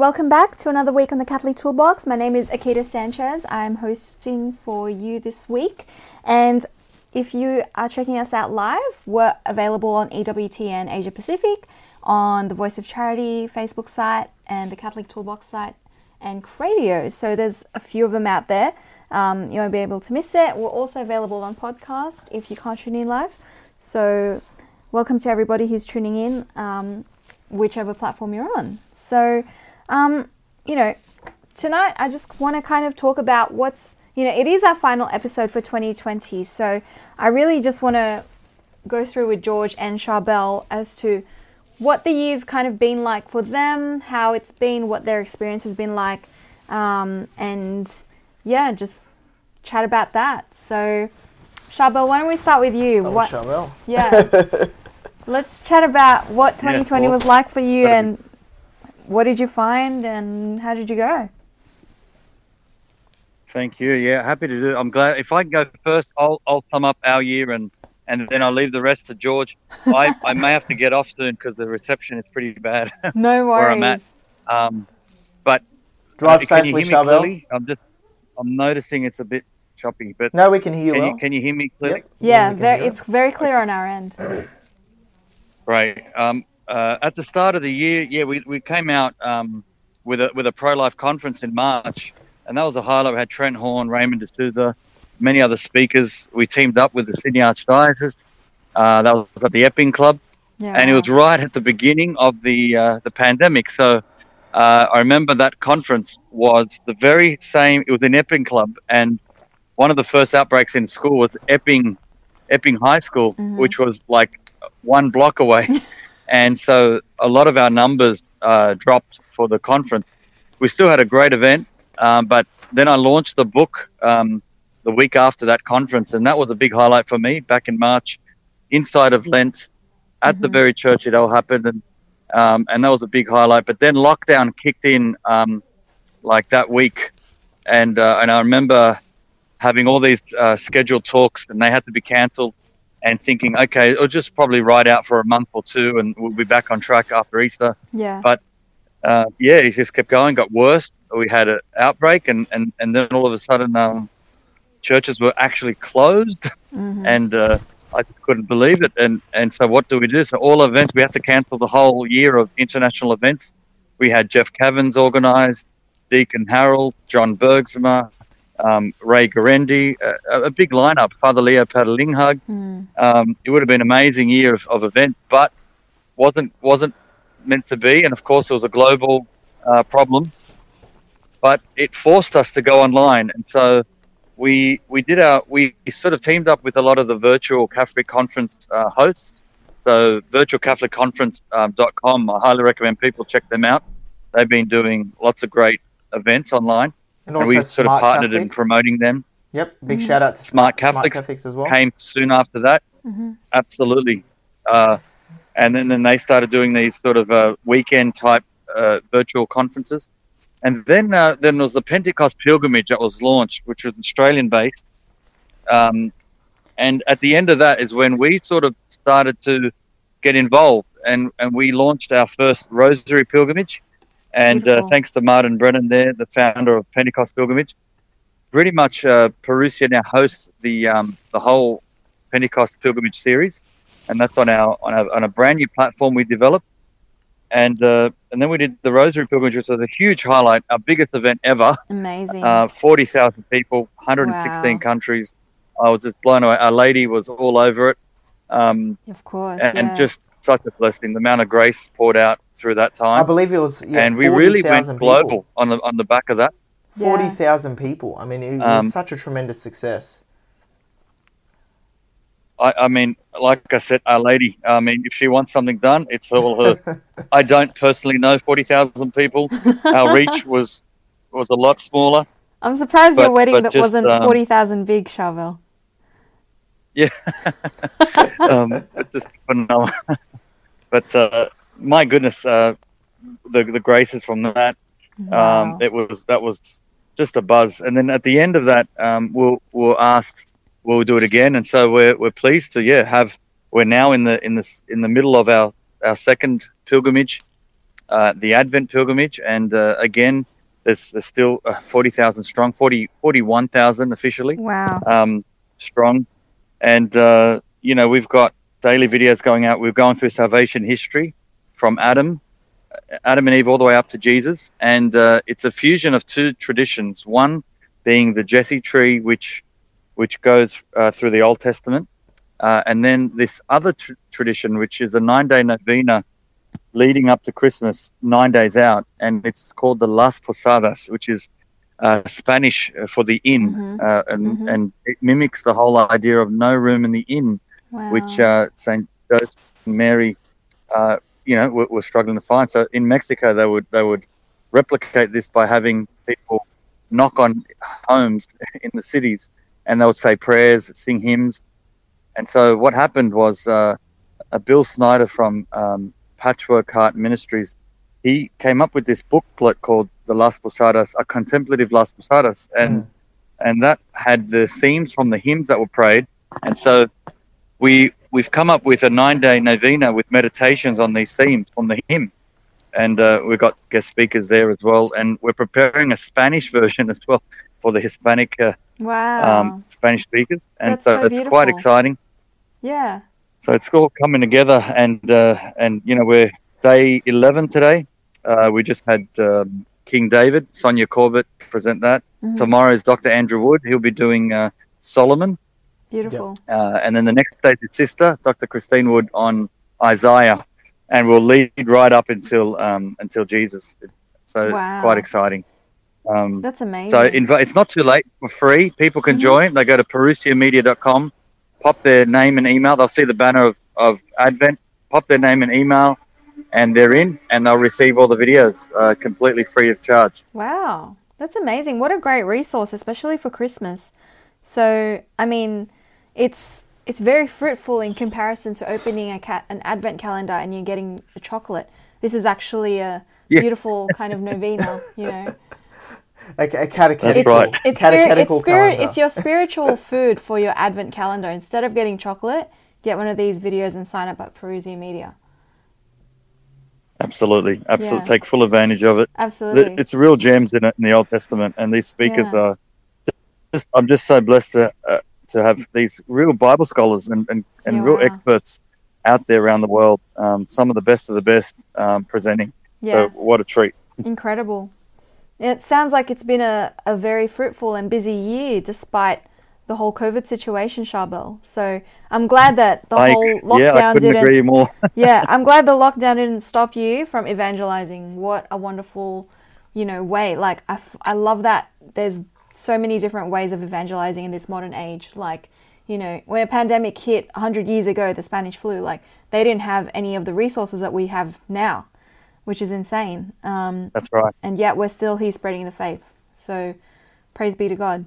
Welcome back to another week on the Catholic Toolbox. My name is Akita Sanchez. I'm hosting for you this week. And if you are checking us out live, we're available on EWTN Asia Pacific, on the Voice of Charity Facebook site, and the Catholic Toolbox site, and Radio. So, there's a few of them out there. Um, you won't be able to miss it. We're also available on podcast if you can't tune in live. So, welcome to everybody who's tuning in, um, whichever platform you're on. So, um, you know, tonight I just want to kind of talk about what's, you know, it is our final episode for 2020. So I really just want to go through with George and Charbel as to what the year's kind of been like for them, how it's been, what their experience has been like, um, and yeah, just chat about that. So, Charbel, why don't we start with you? Oh, what? Charbel. Yeah. Let's chat about what 2020 well, was like for you gotta and what did you find and how did you go? Thank you. Yeah, happy to do. it. I'm glad. If I can go first, I'll I'll sum up our year and and then I'll leave the rest to George. I, I may have to get off soon because the reception is pretty bad. No worries. Where I'm at. um, but Drive uh, can safely, hear Charbel. I'm just I'm noticing it's a bit choppy, but No, we can hear you can well. you can you hear me clearly? Yep. Yeah, we very, hear it. it's very clear on our end. Right. Um, uh, at the start of the year, yeah, we, we came out um, with a with a pro life conference in March, and that was a highlight. We had Trent Horn, Raymond D'Souza, many other speakers. We teamed up with the Sydney Archdiocese. Uh, that was at the Epping Club, Yeah. and it was right at the beginning of the uh, the pandemic. So uh, I remember that conference was the very same. It was in Epping Club, and one of the first outbreaks in school was Epping Epping High School, Mhm. which was like one block away. and so a lot of our numbers uh, dropped for the conference. We still had a great event, um, but then I launched the book um, the week after that conference, and that was a big highlight for me back in March, inside of Lent, at the Mhm. very church it all happened, and um, and that was a big highlight. But then lockdown kicked in um, like that week, and uh, and I remember having all these uh, scheduled talks, and they had to be cancelled and thinking, okay, it'll just probably ride out for a month or two, and we'll be back on track after Easter. yeah. But uh, yeah, it just kept going, got worse. We had an outbreak, and, and, and then all of a sudden, um, churches were actually closed, Mhm. and uh, I just couldn't believe it. And and so, what do we do? So, all events, we had to cancel the whole year of international events. We had Jeff Cavins organised, Deacon Harold, John Bergsma, um, Ray Guarendi, a, a big lineup. Father Leo Patalinghug. Mm. Um, it would have been an amazing year of, of events, but wasn't wasn't meant to be. And of course, it was a global uh, problem, but it forced us to go online. And so we we did our we sort of teamed up with a lot of the virtual Catholic conference uh, hosts. So virtualcatholicconference.com. I highly recommend people check them out. They've been doing lots of great events online, And and we sort of Smart partnered in promoting them. Yep, big Mhm. shout out to Smart Smart, Catholics Catholics as well. Came soon after that. Mhm. Absolutely. Uh, and then, then they started doing these sort of uh, weekend type uh, virtual conferences. And then uh, then there was the Pentecost pilgrimage that was launched, which was Australian based. Um, and at the end of that is when we sort of started to get involved and, and we launched our first Rosary pilgrimage. And uh, thanks to Martin Brennan there, the founder of Pentecost Pilgrimage, pretty much uh, Parousia now hosts the um, the whole Pentecost Pilgrimage series, and that's on our on a, on a brand new platform we developed. And uh, and then we did the Rosary Pilgrimage, which was a huge highlight, our biggest event ever. Amazing. Uh, Forty thousand people, 116 Wow. countries. I was just blown away. Our Lady was all over it, um, of course. and, yeah. just such a blessing. The amount of grace poured out through that time. I believe it was yeah, and we really went global people. on the on the back of that. Yeah. Forty thousand people. I mean, it Um, was such a tremendous success. I, I mean, like I said, Our Lady. I mean, if she wants something done, it's all her. I don't personally know forty thousand people. Our reach was was a lot smaller. I'm surprised your wedding that just, wasn't um, 40,000 big, Charbel. Um, it's just phenomenal. but uh, my goodness, uh, the the graces from that. Wow. Um, it was that was just a buzz. And then at the end of that, um, we'll we'll ask, we'll do it again. And so we're we're pleased to yeah have we're now in the in the in the middle of our our second pilgrimage. uh, the Advent pilgrimage, and uh, again, there's, there's still uh, forty thousand strong, 40, 41,000 officially Wow. um, strong, and uh, you know we've got daily videos going out. We've gone through salvation history from Adam, Adam and Eve, all the way up to Jesus, and uh, it's a fusion of two traditions. One being the Jesse tree, which which goes uh, through the Old Testament, uh, and then this other tr- tradition, which is a nine-day novena leading up to Christmas, nine days out, and it's called the Las Posadas, which is uh, Spanish uh, for the inn, Mhm. uh, and Mhm. and it mimics the whole idea of no room in the inn, Wow. which uh, Saint Joseph and Mary, uh, you know, were, were struggling to find. So in Mexico, they would they would replicate this by having people knock on homes in the cities, and they would say prayers, sing hymns, and so what happened was uh, a Bill Snyder from um, Patchwork Heart Ministries. He came up with this booklet called the Las Posadas, a contemplative Las Posadas, and and that had the themes from the hymns that were prayed. And so we we've come up with a nine day novena with meditations on these themes from the hymn, and uh, we've got guest speakers there as well. And we're preparing a Spanish version as well for the Hispanic uh, wow. um, Spanish speakers, and That's so, so it's quite exciting. yeah. So it's all coming together, and uh, and you know we're day eleven today. Uh, we just had um, King David, Sonja Corbitt present that. Mhm. Tomorrow is Dr. Andrew Wood. He'll be doing uh, Solomon, Beautiful. uh, and then the next day is his sister, Dr. Christine Wood, on Isaiah, and we'll lead right up until um, until Jesus. So Wow. it's quite exciting. Um, That's amazing. so invi- it's not too late for free. People can Mhm. join. They go to parousiamedia.com, pop their name and email. They'll see the banner of, of Advent, pop their name and email, and they're in, and they'll receive all the videos uh, completely free of charge. Wow, that's amazing. What a great resource, especially for Christmas. So, I mean, it's it's very fruitful in comparison to opening a cat an advent calendar and you're getting a chocolate. This is actually a Yeah. beautiful kind of novena, you know. A, a catechetical, That's It's, right. it's, spirit, it's, catechetical spirit, calendar. it's your spiritual food for your advent calendar. Instead of getting chocolate, get one of these videos and sign up at Parousia Media. Absolutely, absolutely. Yeah. Take full advantage of it. Absolutely. It's real gems in it in the Old Testament, and these speakers Yeah. are just. I'm just so blessed to uh, to have these real Bible scholars and and, and Yeah, real wow. experts out there around the world. Um, some of the best of the best um, presenting. yeah. So what a treat. Incredible. It sounds like it's been a, a very fruitful and busy year despite the whole COVID situation, Charbel. So I'm glad that the I, whole yeah, I lockdown couldn't didn't. agree more. yeah, I'm glad the lockdown didn't stop you from evangelizing. What a wonderful, you know, way. Like I, f- I love that there's so many different ways of evangelizing in this modern age. Like, you know, when a pandemic hit 100 years ago, the Spanish flu, like they didn't have any of the resources that we have now, which is insane. Um, That's right. and yet we're still here spreading the faith. So praise be to God.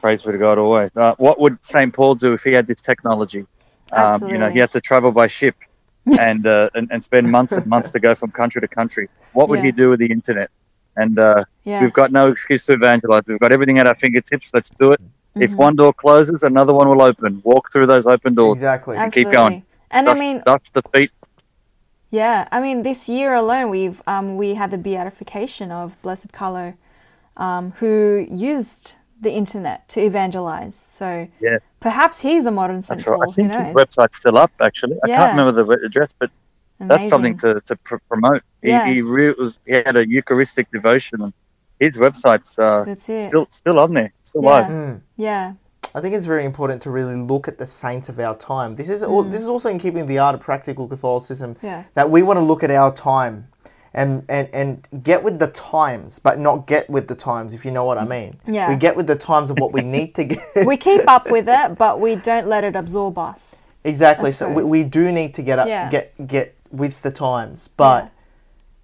Praise be to God always. Uh, what would St. Paul do if he had this technology? Um, you know, he had to travel by ship and, uh, and and spend months and months to go from country to country. What would Yeah. he do with the internet? And uh, Yeah. we've got no excuse to evangelize. We've got everything at our fingertips. Let's do it. If Mhm. one door closes, another one will open. Walk through those open doors. Exactly. And Absolutely. keep going. And Dust, I mean, dust the feet. yeah, I mean, this year alone, we've um, we had the beatification of Blessed Carlo, um, who used the internet to evangelize. So Yeah. perhaps he's a modern St. That's right. I Paul. Who think knows? his website's still up. Actually, I Yeah. can't remember the address, but that's something to, to pr- promote. He, Yeah. he, re- was, he had a Eucharistic devotion, and his website's uh, still still on there, still Yeah. live. Mm. yeah, I think it's very important to really look at the saints of our time. This is Mm. this is also in keeping the art of practical Catholicism. Yeah. That we want to look at our time, and and and get with the times, but not get with the times. If you know what I mean. Yeah. We get with the times of what we need to get. we keep up with it, but we don't let it absorb us. exactly. So we, we do need to get up, Yeah. get get with the times, but. Yeah.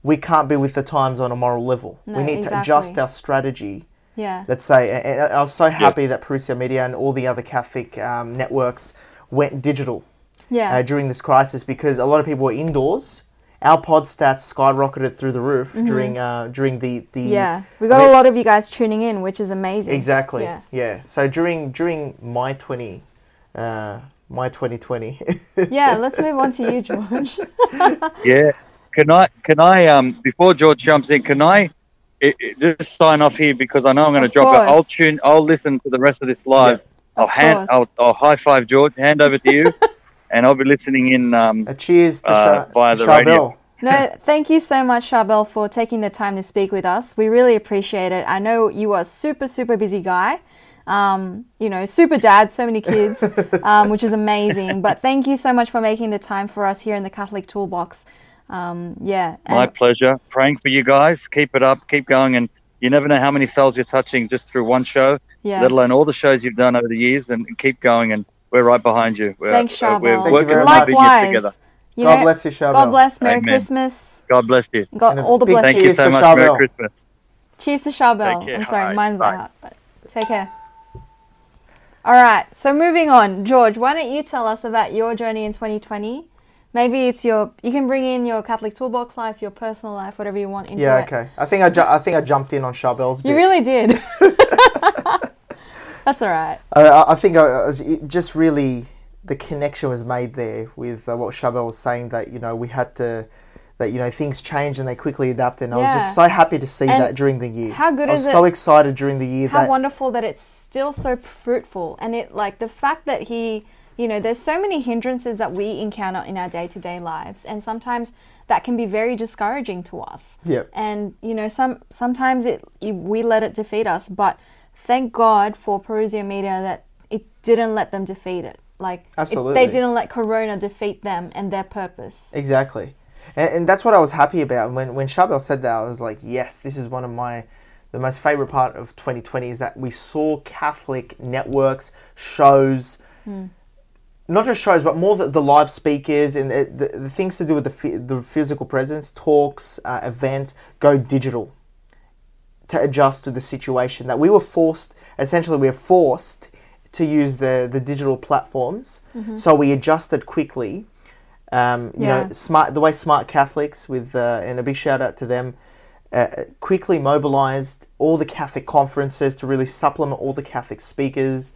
We can't be with the times on a moral level. No, we need to adjust our strategy Yeah, let's say, and and I was so happy that Parousia Media and all the other Catholic um, networks went digital yeah, uh, during this crisis because a lot of people were indoors. Our pod stats skyrocketed through the roof during uh, during the the Mm-hmm. yeah. We got I a mean- lot of you guys tuning in, which is amazing. exactly Yeah. yeah. So during during my twenty. Uh, my 2020. Yeah, let's move on to you, George. Yeah, can I can I um before George jumps in, can I it, it, just sign off here because I know I'm going to Of drop it. I'll tune. I'll listen to the rest of this live. yeah. I'll Of hand. I'll. I'll high five George. Hand over to you, and I'll be listening in. Um, A cheers to, Uh, Sha- via to the radio. Charbel. No, thank you so much, Charbel, for taking the time to speak with us. We really appreciate it. I know you are a super, super busy guy. Um, you know, super dad, so many kids, um, which is amazing. But thank you so much for making the time for us here in the Catholic Toolbox. Um, yeah. My and- pleasure. Praying for you guys. Keep it up. Keep going. And you never know how many souls you're touching just through one show, yeah. let alone all the shows you've done over the years. And keep going. And we're right behind you. We're, Thanks, uh, Charbel. We're Thank you working very on much. the together. You God know, bless you, Charbel. God bless. Merry Amen. Christmas. God bless you. God, And all the big blessings. Thank you so much. Charbel. Merry Christmas. Cheers to Charbel. Take. I'm sorry, Bye. mine's Bye. out. But take care. All right, so moving on, George, why don't you tell us about your journey in 2020? Maybe it's your you can bring in your Catholic toolbox life, your personal life, whatever you want into Yeah, it. okay. I think I, ju- I think I jumped in on Charbel's bit. You really did. That's all right. I- I, I think I, I it just really the connection was made there with uh, what Charbel was saying that you know we had to that you know things change and they quickly adapt and I was just so happy to see And that during the year. how good I was is so it- excited during the year How that wonderful that it's still so fruitful and it like the fact that he you know there's so many hindrances that we encounter in our day-to-day lives and sometimes that can be very discouraging to us yeah and you know some sometimes it we let it defeat us but thank god for parousia media that it didn't let them defeat it. Like it- they didn't let corona defeat them and their purpose. Exactly, and, and that's what I was happy about. When when Charbel said that, I was like, yes, this is one of my the most favorite part of 2020 is that we saw Catholic networks shows. not just shows, but more the, the live speakers and the, the, the things to do with the, the physical presence, talks, uh, events, go digital to adjust to the situation that we were forced, essentially, we were forced to use the, the digital platforms. So we adjusted quickly. Um, you Yeah. know, smart the way smart Catholics with uh, and a big shout out to them. Uh, quickly mobilized all the Catholic conferences to really supplement all the Catholic speakers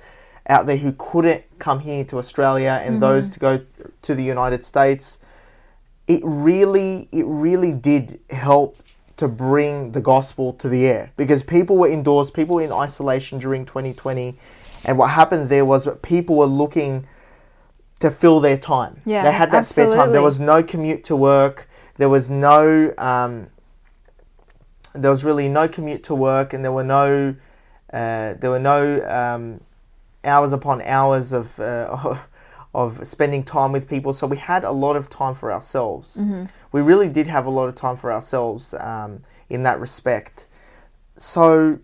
out there who couldn't come here to Australia and those to go to the United States. It really, it really did help to bring the gospel to the air because people were indoors, people were in isolation during 2020, and what happened there was that people were looking to fill their time. Yeah, they had that spare time. There was no commute to work. There was no. Um, there was really no commute to work, and there were no. Uh, there were no um, hours upon hours of uh, of spending time with people. So we had a lot of time for ourselves. We really did have a lot of time for ourselves um, in that respect. So,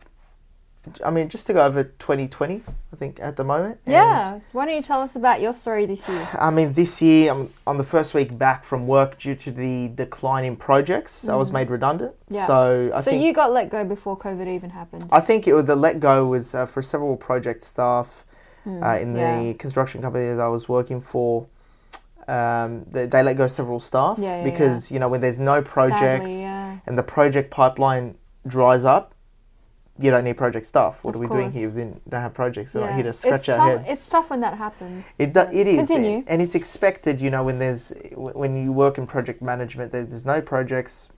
I mean, just to go over 2020, I think at the moment. and- yeah why don't you tell us about your story this year I mean, this year I'm on the first week back from work due to the decline in projects. I was made redundant. Mm. Yeah. So I so think you got let go before covid even happened I think it was the let go was uh, for several project staff uh, in the yeah. construction company that I was working for. Um, they, they let go several staff Yeah, yeah, because you know when there's no projects Sadly, yeah. and the project pipeline dries up, you don't need project staff. What Of are we doing here? We don't have projects. We're Yeah. here to scratch it's our tough, heads. It's tough when that happens. It, do, it is, Continue. and, it's expected. You know, when there's when you work in project management, there, there's no projects,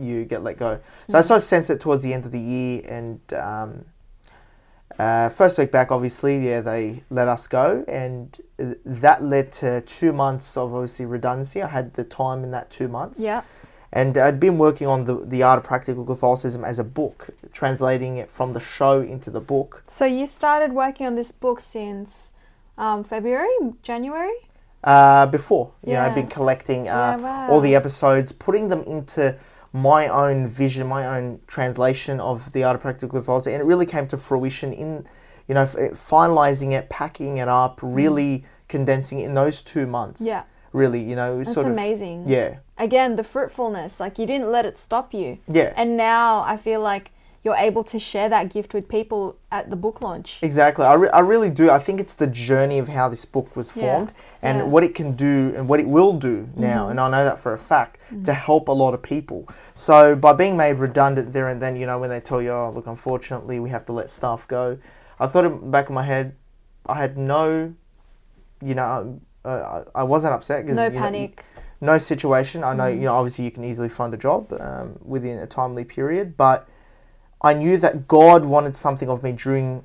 you get let go. So I Mm. sort of sensed it towards the end of the year, and um, uh, first week back, obviously, yeah, they let us go, and that led to two months of obviously redundancy. I had the time in that two months, Yeah. and I'd been working on the the art of practical Catholicism as a book, translating it from the show into the book. So you started working on this book since um, February, January? uh, before. You know, I'd Yeah. been collecting uh, Yeah, wow. all the episodes, putting them into my own vision, my own translation of the art of practical Catholicism, and it really came to fruition in, you know, finalizing it, packing it up, really condensing it in those two months. Mm. Yeah. Really, you know, it was That's sort of amazing. yeah, Again, the fruitfulness, like you didn't let it stop you. yeah. And now I feel like you're able to share that gift with people at the book launch. Exactly. I, re- I really do. I think it's the journey of how this book was Yeah. formed and Yeah. Mm-hmm. what it can do and what it will do now. And I know that for a fact to help a lot of people. So by being made redundant there and then, you know, when they tell you, oh, look, unfortunately, we have to let staff go, I thought in the back of my head, I had no, you know, uh, I I wasn't upset. 'cause, No you know, panic. no situation. I know, Mm. you know, obviously you can easily find a job um, within a timely period, but I knew that God wanted something of me during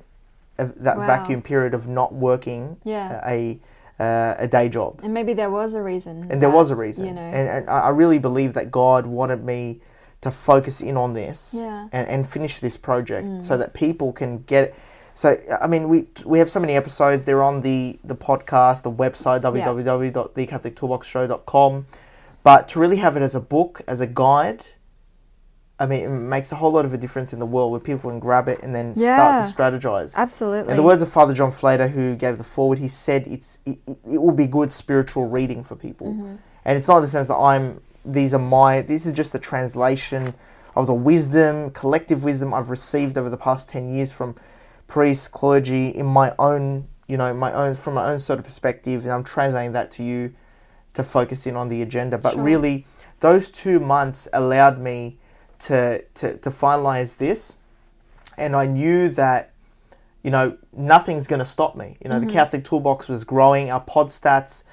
a, that Wow. vacuum period of not working Yeah. a uh, a day job. And maybe there was a reason. And there was a reason. You know. And, and I really believe that God wanted me to focus in on this Yeah. Mm. and, and finish this project so that people can get so I mean we we have so many episodes they're on the the podcast the website www.thecatholictoolboxshow.com but to really have it as a book as a guide I mean it makes a whole lot of a difference in the world where people can grab it and then start to strategize Absolutely. in the words of Father John Flader, who gave the forward, he said it's it, it it will be good spiritual reading for people, Mm-hmm. and it's not in the sense that I'm. These are my. This is just the translation of the wisdom, collective wisdom I've received over the past ten years from priests, clergy, in my own, you know, my own from my own sort of perspective, and I'm translating that to you to focus in on the agenda. But Sure. really, those two months allowed me to to to finalize this, and I knew that you know, nothing's going to stop me. You know, Mm-hmm. the Catholic Toolbox was growing. Our pod stats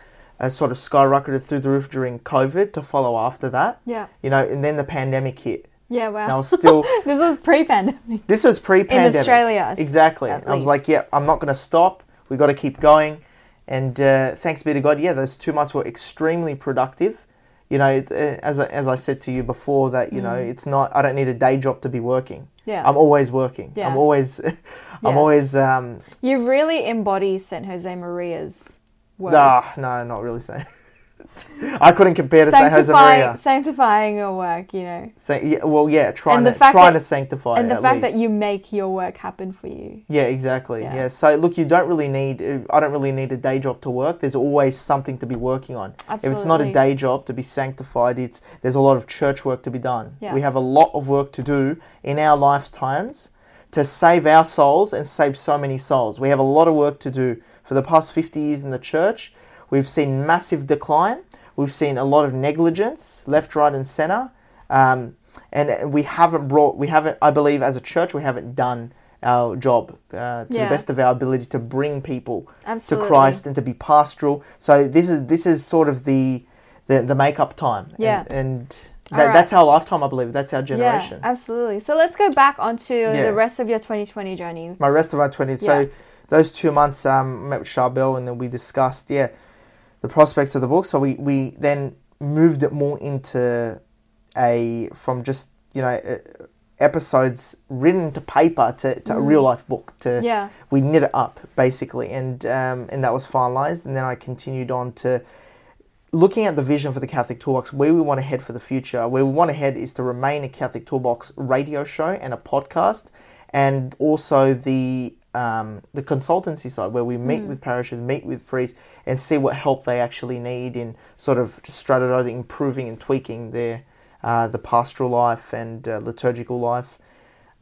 uh, sort of skyrocketed through the roof during COVID to follow after that. yeah. You know, and then the pandemic hit. Yeah. Wow. And I was still, this was pre-pandemic. this was pre pandemic. In Australia, Exactly. I was like, yeah, I'm not going to stop. We've got to keep going. And uh, thanks be to God, yeah, those two months were extremely productive. You know, it, uh, as, I, as I said to you before, that, you know, it's not, I don't need a day job to be working. Mm. Yeah. I'm always working. Yeah. I'm always, I'm Yes. always, um, You really embody Saint Jose Maria's words. Nah, no, not really saying. I couldn't compare to Saint Jose sanctifying, Maria. sanctifying your work, you know, Saint, yeah, well, yeah, trying the to trying that- to sanctify. and the at fact least. that you make your work happen for you. Yeah, exactly. Yeah. Yeah. So look, you don't really need. uh, I don't really need a day job to work. There's always something to be working on. If it's not a day job to be sanctified, it's there's a lot of church work to be done. Yeah. We have a lot of work to do in our lifetimes to save our souls and save so many souls. We have a lot of work to do. For the past 50 years in the church, we've seen massive decline. We've seen a lot of negligence, left, right, and center. Um, and we haven't brought, we haven't, I believe, as a church, we haven't done our job uh, to Yeah. the best of our ability to bring people Absolutely. to Christ and to be pastoral. So this is this is sort of the the, the make up time. And- Yeah. And, All that, right. that's our lifetime, I believe. That's our generation. Yeah, absolutely. So let's go back onto Yeah. the rest of your 2020 journey. my rest of my 20. Yeah. So those two months, um, met with Charbel and then we discussed, yeah, the prospects of the book. So we, we then moved it more into a, from just, you know, episodes written to paper to, to a real life book. To Mm. Yeah. We knit it up, basically. And, um, and that was finalized. And then I continued on to looking at the vision for the Catholic Toolbox, where we want to head for the future, where we want to head is to remain a Catholic Toolbox radio show and a podcast, and also the um, the consultancy side, where we meet with parishes, meet with priests, and see what help they actually need in sort of strategizing, improving, and tweaking their uh, the pastoral life and uh, liturgical life.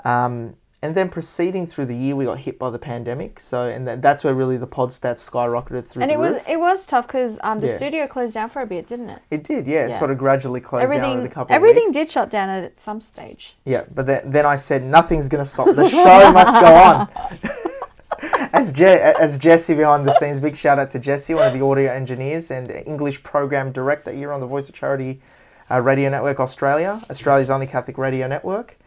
Um, and then proceeding through the year, we got hit by the pandemic. So, and that, that's where really the pod stats skyrocketed through And the it was roof. it was tough because um, the Yeah. studio closed down for a bit, didn't it? It did, yeah. Yeah. Sort of gradually closed down everything over the couple everything of weeks. did shut down at some stage. Yeah, but then, then I said nothing's going to stop. The show must go on. as Je- as Jesse behind the scenes, big shout out to Jesse, one of the audio engineers and English program director here on the Voice of Charity uh, Radio Network Australia, Australia's only Catholic radio network.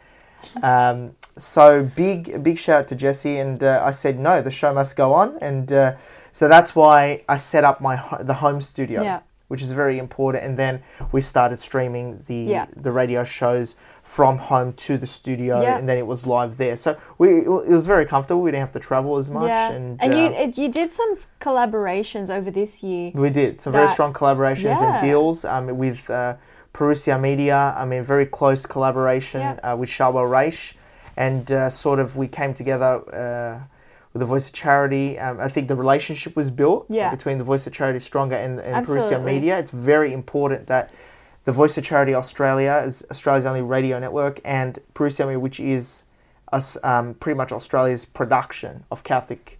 Um, so big big shout out to Jesse, and uh, I said no, the show must go on, and uh, so that's why I set up my ho- the home studio, Yeah. which is very important, and then we started streaming the Yeah. the radio shows from home to the studio, Yeah. and then it was live there. So we it was very comfortable. We didn't have to travel as much, yeah, and, and, you uh, it, you did some collaborations over this year. we did some very strong collaborations Yeah. and deals um, with uh, Parousia Media. I mean, very close collaboration Yeah. uh, with Charbel Raish, and uh, sort of we came together uh, with the Voice of Charity. Um, I think the relationship was built Yeah. between the Voice of Charity Stronger and, and Parousia Media. It's very important that the Voice of Charity Australia is Australia's only radio network, and Parousia Media, which is um, pretty much Australia's production of Catholic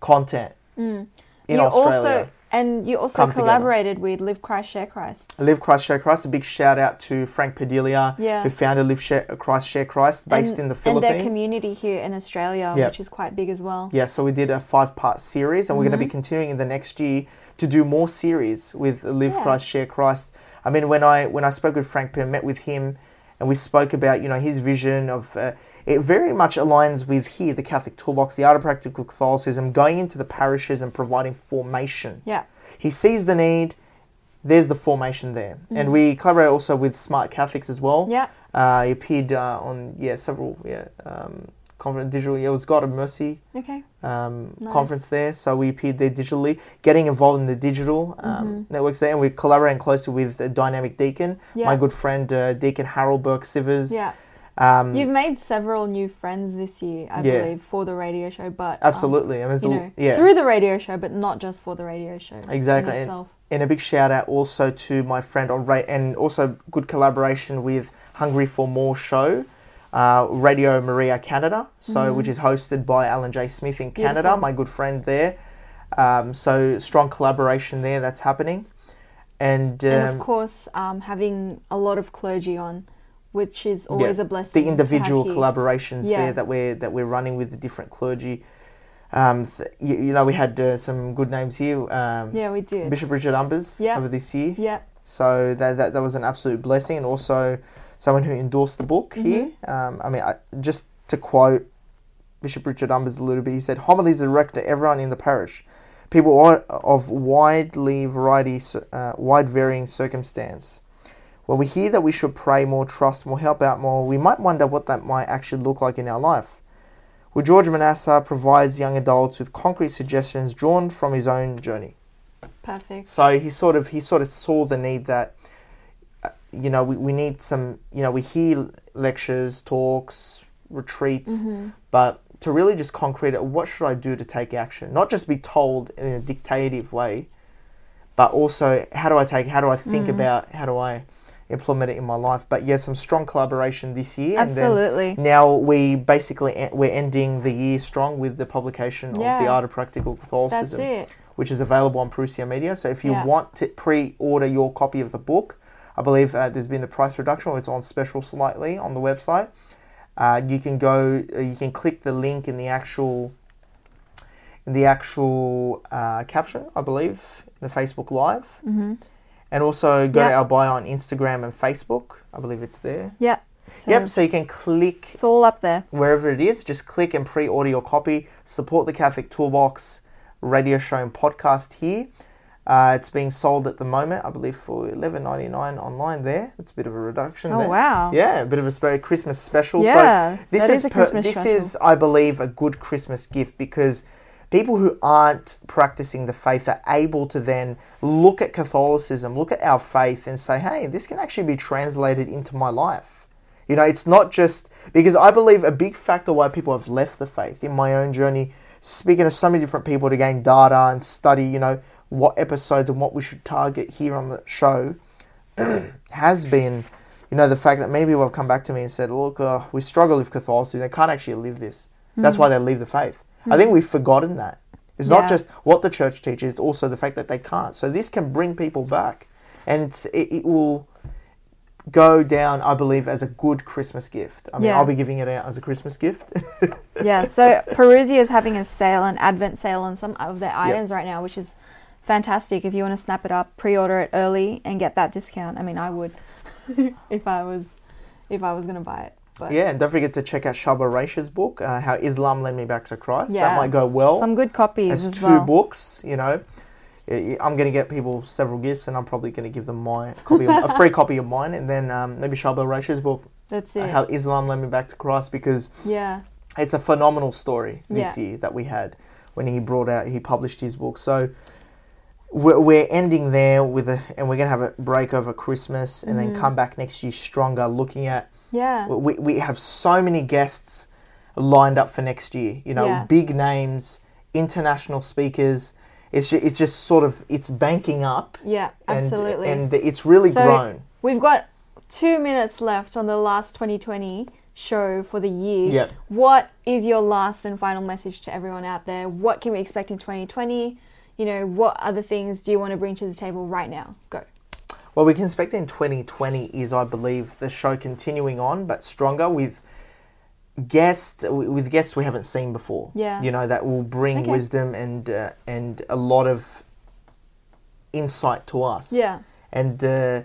content in you Australia. also and you also come together. collaborated with Live Christ Share Christ. Live Christ Share Christ. A big shout out to Frank Padilla, Yeah. who founded Live Share, Christ Share Christ, based and, in the Philippines. and their community here in Australia, Yeah. which is quite big as well. Yeah, so we did a five part series, and we're going to be Mm-hmm. continuing in the next year to do more series with Live Yeah. Christ, Share Christ. I mean, when I when I spoke with Frank Pym, met with him, and we spoke about you know his vision of uh, it very much aligns with here the Catholic Toolbox, the art of practical Catholicism, going into the parishes and providing formation. Yeah. He sees the need. There's the formation there, and we collaborate also with Smart Catholics as well. Yeah. Uh, he appeared uh, on yeah several yeah um, conference digital. Yeah, it was God of Mercy Okay. um, Nice. conference there, so we appeared there digitally, getting involved in the digital um, networks there, and we're collaborating closely with uh, Dynamic Deacon, Yeah. my good friend uh, Deacon Harold Burke Sivers. Yeah. Um, You've made several new friends this year, I Yeah. believe, for the radio show, but um, absolutely. I mean, you know, yeah. through the radio show, but not just for the radio show. Exactly. And- and a big shout out also to my friend on and also good collaboration with Hungry for More show, uh, Radio Maria Canada, so which is hosted by Allan J Smith in Canada. Beautiful. my good friend there. Um, so strong collaboration there that's happening, and, um, and of course, um, having a lot of clergy on, which is always yeah, a blessing. The individual to have here. collaborations Yeah. there that we're that we're running with the different clergy. Um, th- you, you know, we had uh, some good names here. Um, Yeah, we did. Bishop Richard Umbers Yeah. over this year. Yeah. So that, that that was an absolute blessing, and also someone who endorsed the book here. Um, I mean, I, just to quote Bishop Richard Umbers a little bit, he said, "Homilies are direct to everyone in the parish, people of widely variety, uh, wide varying circumstance. When we hear that we should pray more, trust more, help out more, we might wonder what that might actually look like in our life." Well, George Manassa provides young adults with concrete suggestions drawn from his own journey. Perfect. So he sort of he sort of saw the need that you know we, we need some you know we hear lectures, talks, retreats, mm-hmm. but to really just concrete it, what should I do to take action? Not just be told in a dictative way, but also how do I take how do I think mm-hmm. about how do I implement it in my life? But yes, some strong collaboration this year. and then Absolutely. now we basically we're ending the year strong with the publication of the Art of Practical Catholicism which is available on Parousia Media. So if you Yeah. want to pre-order your copy of the book, I believe uh, there's been a price reduction, or it's on special slightly on the website. Uh, you can go, uh, you can click the link in the actual, in the actual uh, caption, I believe, in the Facebook Live, mm-hmm. and also go to our bio on Instagram and Facebook. I believe it's there. Yeah. So Yep. So you can click It's all up there. wherever it is, just click and pre-order your copy. Support the Catholic Toolbox radio show and podcast here. Uh, it's being sold at the moment, I believe, for eleven ninety nine online. There, it's a bit of a reduction. Oh, there. wow. Yeah, a bit of a spe- Christmas special. Yeah, so this that is, is a per- this special. is, I believe, a good Christmas gift because people who aren't practicing the faith are able to then look at Catholicism, look at our faith, and say, "Hey, this can actually be translated into my life." You know, it's not just because I believe a big factor why people have left the faith in my own journey, speaking to so many different people to gain data and study, you know, what episodes and what we should target here on the show, has been, you know, the fact that many people have come back to me and said, look, uh, we struggle with Catholicism. I can't actually live this. That's why they leave the faith. I think we've forgotten that. It's Yeah. not just what the church teaches, it's also the fact that they can't. So this can bring people back. And it's, it, it will go down, I believe, as a good Christmas gift. I mean, Yeah. I'll be giving it out as a Christmas gift. Yeah. So Parousia is having a sale, an advent sale on some of their items right now, which is fantastic. If you want to snap it up, pre-order it early and get that discount. I mean, I would if I was if I was going to buy it. But yeah, and don't forget to check out Charbel Raish's book, uh, How Islam Led Me Back to Christ. Yeah. That might go well. Some good copies as two well. books, you know. I'm going to get people several gifts, and I'm probably going to give them my copy, of, a free copy of mine, and then um, maybe Charbel Raish's book, That's uh, it. How Islam Led Me Back to Christ, because yeah. it's a phenomenal story this Yeah. year that we had when he brought out he published his book so we're, we're ending there with a and we're going to have a break over christmas and Mm-hmm. then come back next year stronger looking at Yeah. we, we have so many guests lined up for next year you know Yeah. big names international speakers it's just, it's just sort of it's banking up Yeah, and, absolutely. and it's really So, grown We've got two minutes left on the last 2020 show for the year. Yep. What is your last and final message to everyone out there? What can we expect in 2020? You know, what other things do you want to bring to the table right now? Go. What we can expect in 2020 is, I believe, the show continuing on, but stronger with guests with guests we haven't seen before. Yeah. you know that will bring Okay. wisdom and uh, and a lot of insight to us. Yeah. And uh,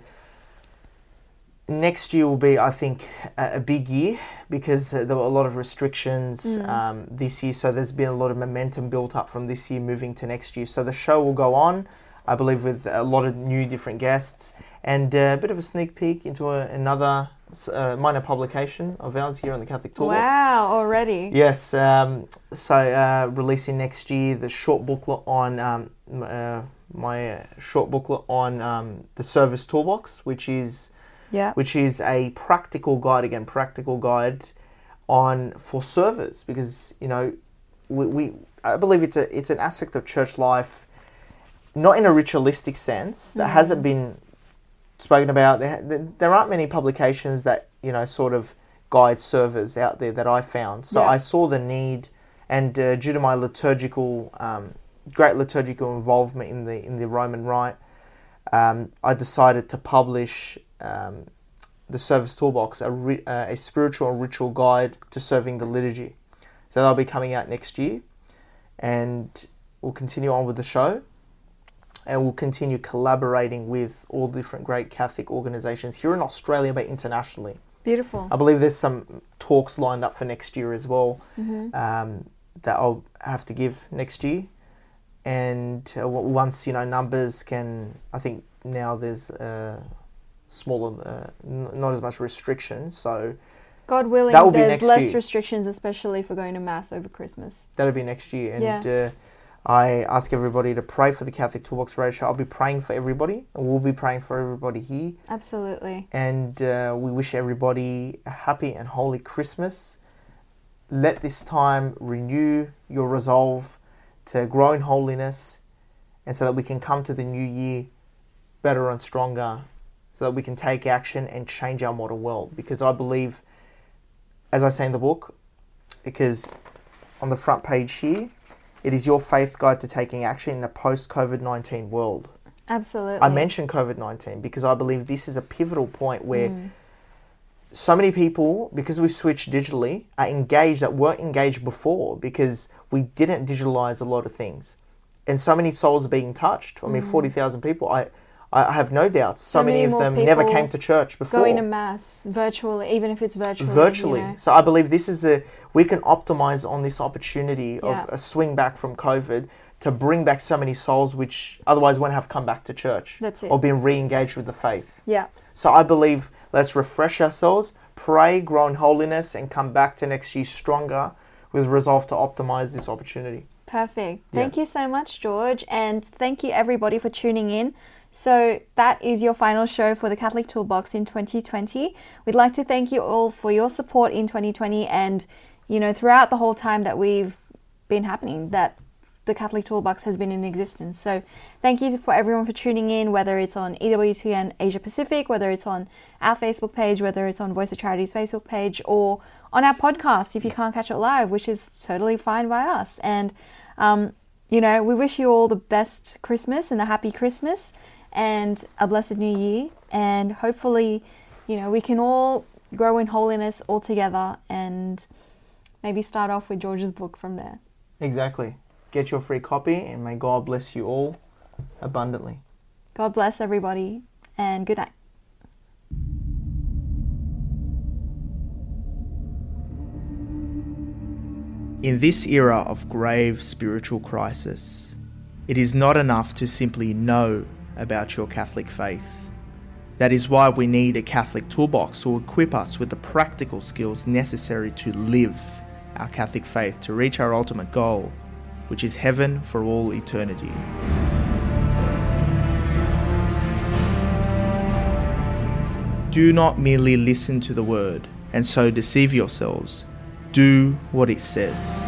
next year will be, I think, a, a big year because uh, there were a lot of restrictions Mm. um, this year. So there's been a lot of momentum built up from this year moving to next year. So the show will go on, I believe, with a lot of new different guests and uh, a bit of a sneak peek into a, another uh, minor publication of ours here on the Catholic Toolbox. Wow, already. Yes, um, so uh, releasing next year the short booklet on um, uh, my short booklet on um, the service toolbox, which is Yeah. which is a practical guide again, practical guide on for servers because you know we, we I believe it's a it's an aspect of church life, not in a ritualistic sense that hasn't been spoken about. There, there- there aren't many publications that you know sort of guide servers out there that I found. So Yeah. I saw the need, and uh, due to my liturgical, um, great liturgical involvement in the in the Roman Rite, um, I decided to publish um, the Service Toolbox, a, ri- uh, a spiritual and ritual guide to serving the liturgy. So that'll be coming out next year, and we'll continue on with the show and we'll continue collaborating with all the different great Catholic organisations here in Australia but internationally. Beautiful. I believe there's some talks lined up for next year as well Mm-hmm. um, that I'll have to give next year. And uh, once you know numbers can, I think now there's uh, smaller, uh, n- not as much restriction, so God willing, That will be there's next less year. restrictions, especially for going to mass over Christmas. that'll be next year. And Yeah. uh, I ask everybody to pray for the Catholic Toolbox Radio Show. I'll be praying for everybody, and we'll be praying for everybody here. Absolutely. and uh, we wish everybody a happy and holy Christmas. Let this time renew your resolve to grow in holiness, and so that we can come to the new year better and stronger, so that we can take action and change our modern world. Because I believe, as I say in the book, because on the front page here, it is your faith guide to taking action in a post COVID 19 world. Absolutely. I mentioned COVID 19 because I believe this is a pivotal point where Mm. so many people, because we switched digitally, are engaged that weren't engaged before because we didn't digitalize a lot of things. And so many souls are being touched. I mean, 40,000 people. I, I have no doubts. So. So many, many of them never came to church before. Going to mass virtually, even if it's virtually. virtually. You know. So I believe this is a we can optimize on this opportunity Yeah. of a swing back from COVID to bring back so many souls which otherwise wouldn't have come back to church That's it. or been re-engaged with the faith. Yeah. So I believe let's refresh ourselves, pray, grow in holiness, and come back to next year stronger with resolve to optimize this opportunity. Perfect. Yeah. Thank you so much, George. And thank you, everybody, for tuning in. So, that is your final show for the Catholic Toolbox in 2020. We'd like to thank you all for your support in 2020 and, you know, throughout the whole time that we've been happening, that the Catholic Toolbox has been in existence. So, thank you for everyone for tuning in, whether it's on EWTN Asia Pacific, whether it's on our Facebook page, whether it's on Voice of Charity's Facebook page, or on our podcast if you can't catch it live, which is totally fine by us. And, um, you know, we wish you all the best Christmas and a happy Christmas and a blessed new year. And hopefully, you know, we can all grow in holiness all together and maybe start off with George's book from there. Exactly. Get your free copy, and may God bless you all abundantly. God bless everybody and good night. In this era of grave spiritual crisis, it is not enough to simply know about your Catholic faith. That is why we need a Catholic toolbox to equip us with the practical skills necessary to live our Catholic faith to reach our ultimate goal, which is heaven for all eternity. Do not merely listen to the word and so deceive yourselves. Do what it says.